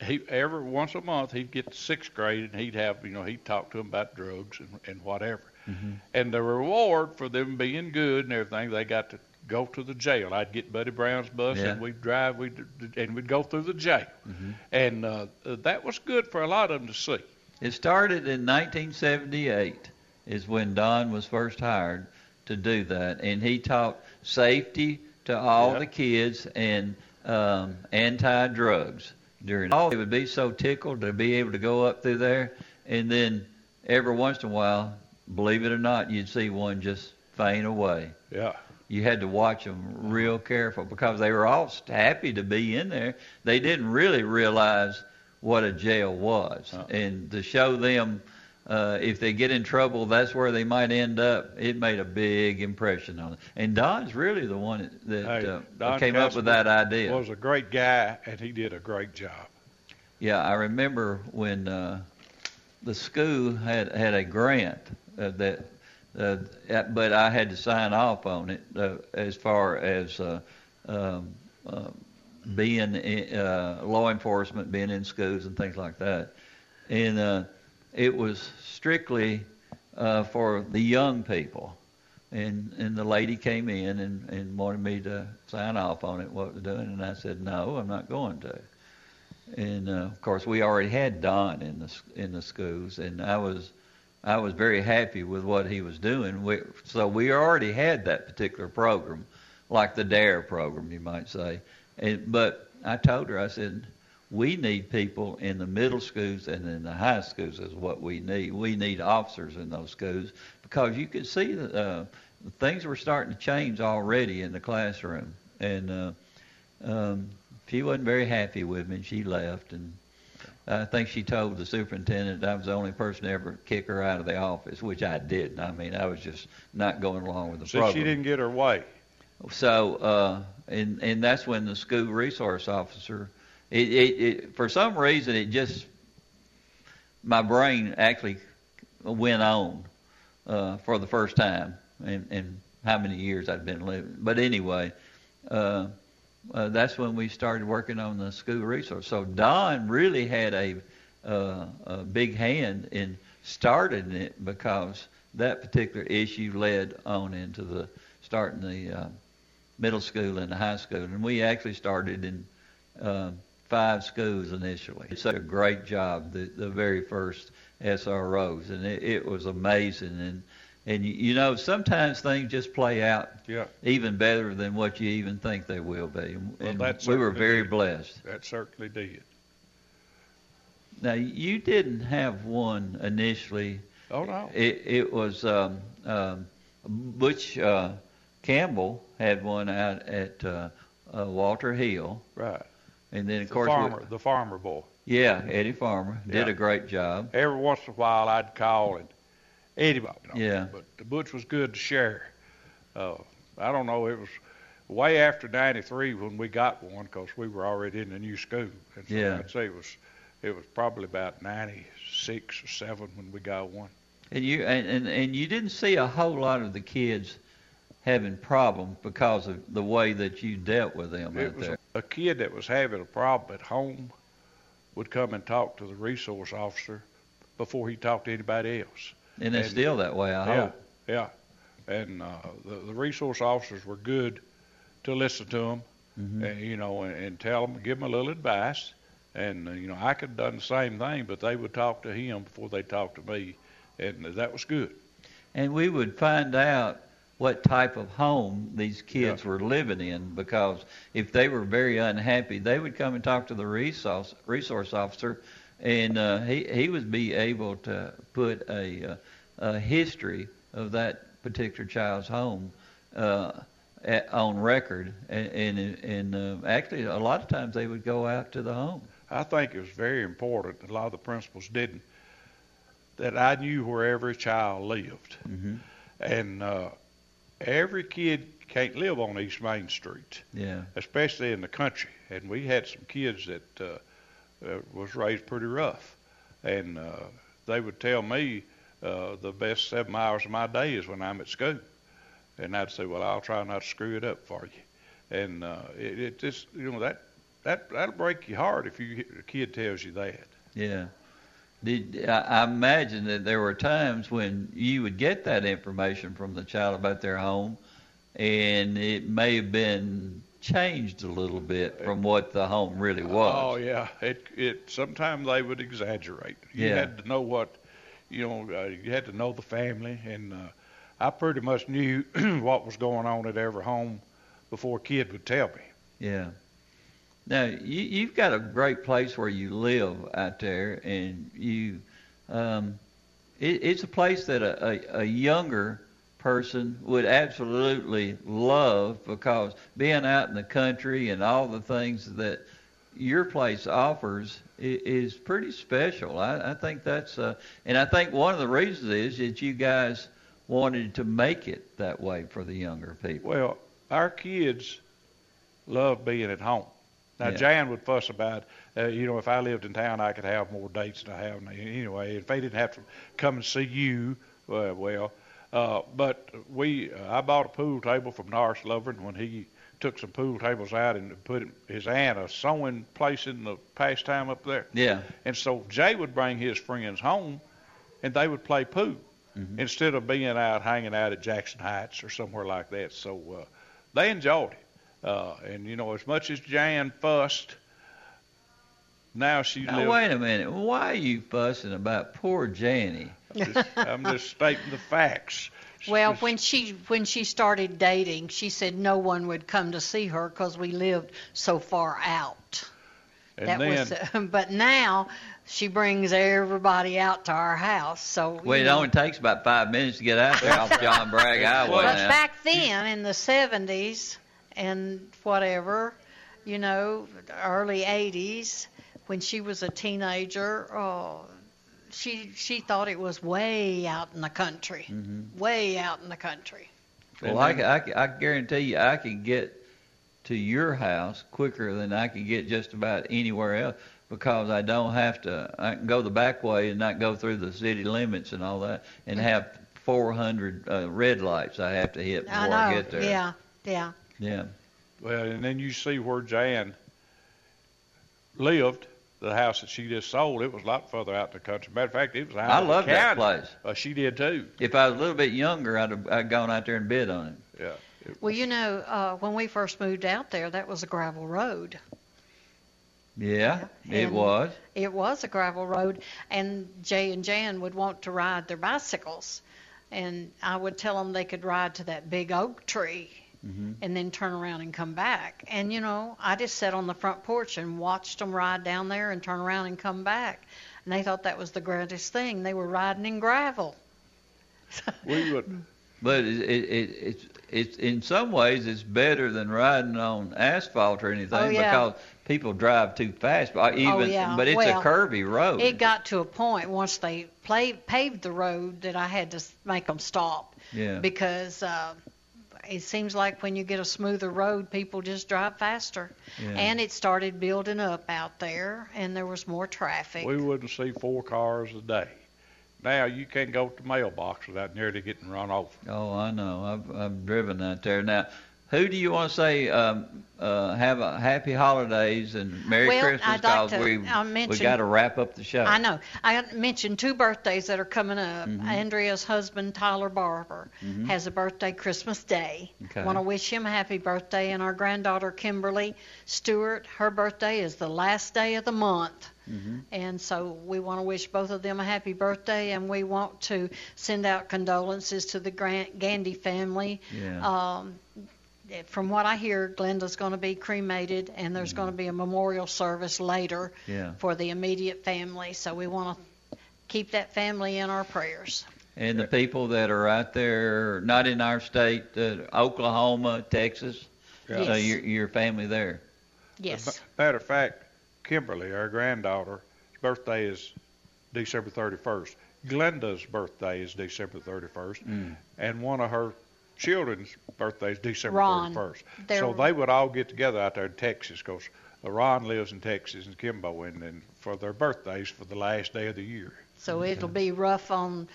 he every once a month he'd get to sixth grade and he'd have you know he'd talk to them about drugs and, and whatever Mm-hmm. and the reward for them being good and everything they got to go to the jail i'd get buddy brown's bus Yeah. and we'd drive we'd and we'd go through the jail Mhm. and uh, that was good for a lot of them to see It started in 1978 is when Don was first hired to do that, and he taught safety to all Yeah. the kids and um, anti-drugs during. All they would be so tickled to be able to go up through there, and then every once in a while, believe it or not, you'd see one just faint away. yeah You had to watch them real careful because they were all happy to be in there. They didn't really realize what a jail was, and to show them uh, if they get in trouble, that's where they might end up. It made a big impression on them. And Don's really the one that Hey, uh, came up with that idea. was a great guy and he did a great job Yeah, I remember when uh, the school had had a grant uh, that uh, but I had to sign off on it uh, as far as uh, um, being in, uh, law enforcement, being in schools and things like that. And uh, it was strictly uh, for the young people. And and the lady came in and, and wanted me to sign off on it, what we're doing, and I said no, I'm not going to. And uh, of course, we already had Don in the in the schools, and I was I was very happy with what he was doing. We, so we already had that particular program, like the DARE program, you might say. And, but I told her, I said, we need people in the middle schools and in the high schools is what we need. We need officers in those schools because you can see that uh, things were starting to change already in the classroom. And uh, um, she wasn't very happy with me, and she left. And I think she told the superintendent I was the only person to ever kick her out of the office, which I didn't. I mean, I was just not going along with the so program. she didn't get her way. So, uh, and and that's when the school resource officer, it, it, it for some reason it just my brain actually went on uh, for the first time in, in how many years I'd been living. But anyway, uh, uh, that's when we started working on the school resource. So Don really had a, uh, a big hand in starting it because that particular issue led on into the starting the uh, middle school and the high school, and we actually started in uh, five schools initially. It's a great job, the, the very first SROs, and it, it was amazing. And and you, you know sometimes things just play out Yeah. even better than what you even think they will be. And Well, we were very did. blessed. That certainly did. Now you didn't have one initially. Oh no. It it was um, um, Butch uh, Campbell had one out at uh, uh, Walter Hill. Right. And then of The course we- farmer, the farmer boy. yeah, Eddie Farmer did Yeah. a great job. Every once in a while, I'd call and anybody. You know, Yeah. But the Butch was good to share. Uh, I don't know. It was way after '93 when we got one because we were already in the new school. And so Yeah. I'd say it was it was probably about '96 or '7 when we got one. And you and, and and you didn't see a whole lot of the kids having problems because of the way that you dealt with them It out there. A, kid that was having a problem at home would come and talk to the resource officer before he talked to anybody else. And it's still that way, I yeah, hope. Yeah, and uh, the, the resource officers were good to listen to them, Mhm. and, you know, and, and tell them, give them a little advice. And uh, you know, I could have done the same thing, but they would talk to him before they talked to me, and that was good. And we would find out what type of home these kids were living in because if they were very unhappy, they would come and talk to the resource resource officer, and uh, he he would be able to put a, uh, a history of that particular child's home uh, at, on record, and and, and uh, actually a lot of times they would go out to the home. I think it was very important. A lot of the principals didn't. That I knew where every child lived, Mm-hmm. and uh, every kid can't live on East Main Street, Yeah. especially in the country. And we had some kids that uh, uh, was raised pretty rough, and uh, they would tell me uh, the best seven hours of my day is when I'm at school, and I'd say, well, I'll try not to screw it up for you, and uh, it, it just you know that that that'll break your heart if you a kid tells you that. Yeah. Did I, I imagine that there were times when you would get that information from the child about their home, and it may have been changed a little bit from what the home really was. Oh yeah, it it sometimes they would exaggerate. You Yeah. had to know what, you know, uh, you had to know the family, and uh, I pretty much knew what was going on at every home before a kid would tell me. Yeah. Now you you've got a great place where you live out there, and you, um, it, it's a place that a, a, a younger person would absolutely love because being out in the country and all the things that your place offers is pretty special. I, I think that's, uh, and I think one of the reasons is that you guys wanted to make it that way for the younger people. Well, our kids love being at home. Now, Yeah. Jan would fuss about, uh, you know, if I lived in town, I could have more dates than I have now. Anyway, if they didn't have to come and see you, uh, well, Uh, but we, uh, I bought a pool table from Norris Lovern when he took some pool tables out and put his aunt a sewing place in the pastime up there. Yeah. And so Jay would bring his friends home, and they would play pool Mm-hmm. instead of being out hanging out at Jackson Heights or somewhere like that. So uh, they enjoyed it. Uh, and you know, as much as Jan fussed, now she Now, lives. wait a minute. Why are you fussing about poor Janie? Just, I'm just stating the facts. Well, when she when she started dating, she said no one would come to see her because we lived so far out. And that then, was, but now she brings everybody out to our house. So you Well, it know. only takes about five minutes to get out there off John Bragg Highway But now. back then, in the 70s and whatever, you know, early 80s, when she was a teenager, oh, she she thought it was way out in the country, Mhm. way out in the country. Well, I, I, I guarantee you, I can get to your house quicker than I can get just about anywhere else because I don't have to. I can go the back way and not go through the city limits and all that, and have 400 uh, red lights I have to hit before I I, know. get there. Yeah, yeah. Yeah. well, and then you see where Jan lived. The house that she just sold, it was a lot further out in the country. Matter of fact, it was out I in the love that place. Uh, she did too. If I was a little bit younger, I'd have I'd gone out there and bid on it. Yeah. Well, you know, uh, when we first moved out there, that was a gravel road. Yeah, it was. It was a gravel road, and Jay and Jan would want to ride their bicycles, and I would tell them they could ride to that big oak tree Mm-hmm. and then turn around and come back. And you know, I just sat on the front porch and watched them ride down there and turn around and come back, and they thought that was the greatest thing. They were riding in gravel. We would. But it, it, it, it's it's in some ways it's better than riding on asphalt or anything Oh, yeah. because people drive too fast. But even oh yeah. but it's well, a curvy road. It got to a point once they play, paved the road that I had to make them stop. Yeah. because uh, it seems like when you get a smoother road, people just drive faster. Yeah. And it started building up out there, and there was more traffic. We wouldn't see four cars a day. Now you can't go to the mailbox without nearly getting run over. Oh, I know. I've I've driven out there. Now, who do you want to say um, uh, have a happy holidays and Merry Well, Christmas? I'd like we we got to wrap up the show. I know. I mentioned two birthdays that are coming up. Mhm. Andrea's husband, Tyler Barber, Mhm. has a birthday Christmas Day. Okay. Want to wish him a happy birthday. And our granddaughter, Kimberly Stewart, her birthday is the last day of the month. Mm-hmm. And so we want to wish both of them a happy birthday, and we want to send out condolences to the Grant Gandy family. Yeah. Um, from what I hear, Glenda's going to be cremated, and there's going to be a memorial service later Yeah. for the immediate family. So we want to keep that family in our prayers. And the people that are out there, not in our state, uh, Oklahoma, Texas, Yeah. so Yes. your your family there. Yes. As a matter of fact, Kimberly, our granddaughter's birthday is December 31st. Glenda's birthday is December 31st, Mm. and one of her children's birthday is December Ron. 31st. So they would all get together out there in Texas because Ron lives in Texas and Kimbo, and, and for their birthdays for the last day of the year. So it'll be rough on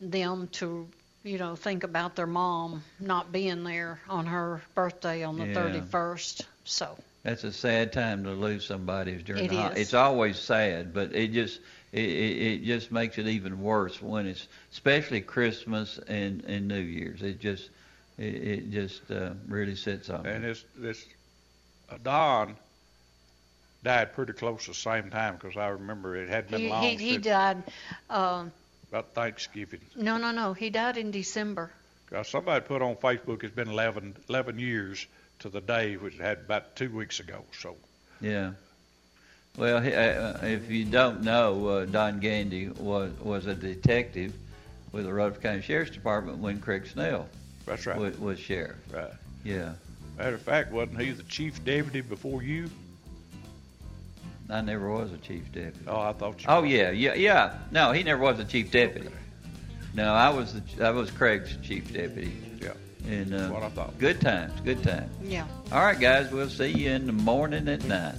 them to, you know, think about their mom not being there on her birthday on the Yeah. 31st. So That's a sad time to lose somebody during It the hol- It's always sad, but it just it, it, it just makes it even worse when it's especially Christmas and and New Year's. It just it, it just uh, really sits on. And this this uh, Don died pretty close the same time because I remember it had been he, long he, he died. Uh, about Thanksgiving. no, no, no. He died in December. Uh, somebody put on Facebook it's been 11, 11 years to the day, which it had about two weeks ago. So Yeah. Well, he- uh, if you don't know, uh, Don Gandy was was a detective with the Rutherford County Sheriff's Department when Craig Snell that's right. was, was sheriff. Right. Yeah. Matter of fact, wasn't he the chief deputy before you? I never was a chief deputy. Oh, I thought you. Oh were. yeah, yeah, yeah. No, he never was a chief deputy. No, I was the I was Craig's chief deputy. Yeah. And uh, what I thought. good times, good times. Yeah. All right, guys, we'll see you in the morning at nine.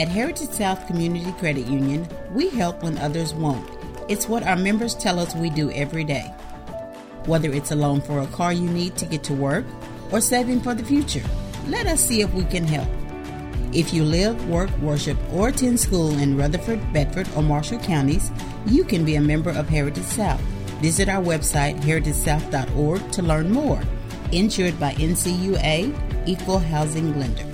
At Heritage South Community Credit Union, we help when others won't. It's what our members tell us we do every day. Whether it's a loan for a car you need to get to work or saving for the future, let us see if we can help. If you live, work, worship, or attend school in Rutherford, Bedford, or Marshall counties, you can be a member of Heritage South. Visit our website, heritagesouth.org, to learn more. Insured by NCUA, Equal Housing Lender.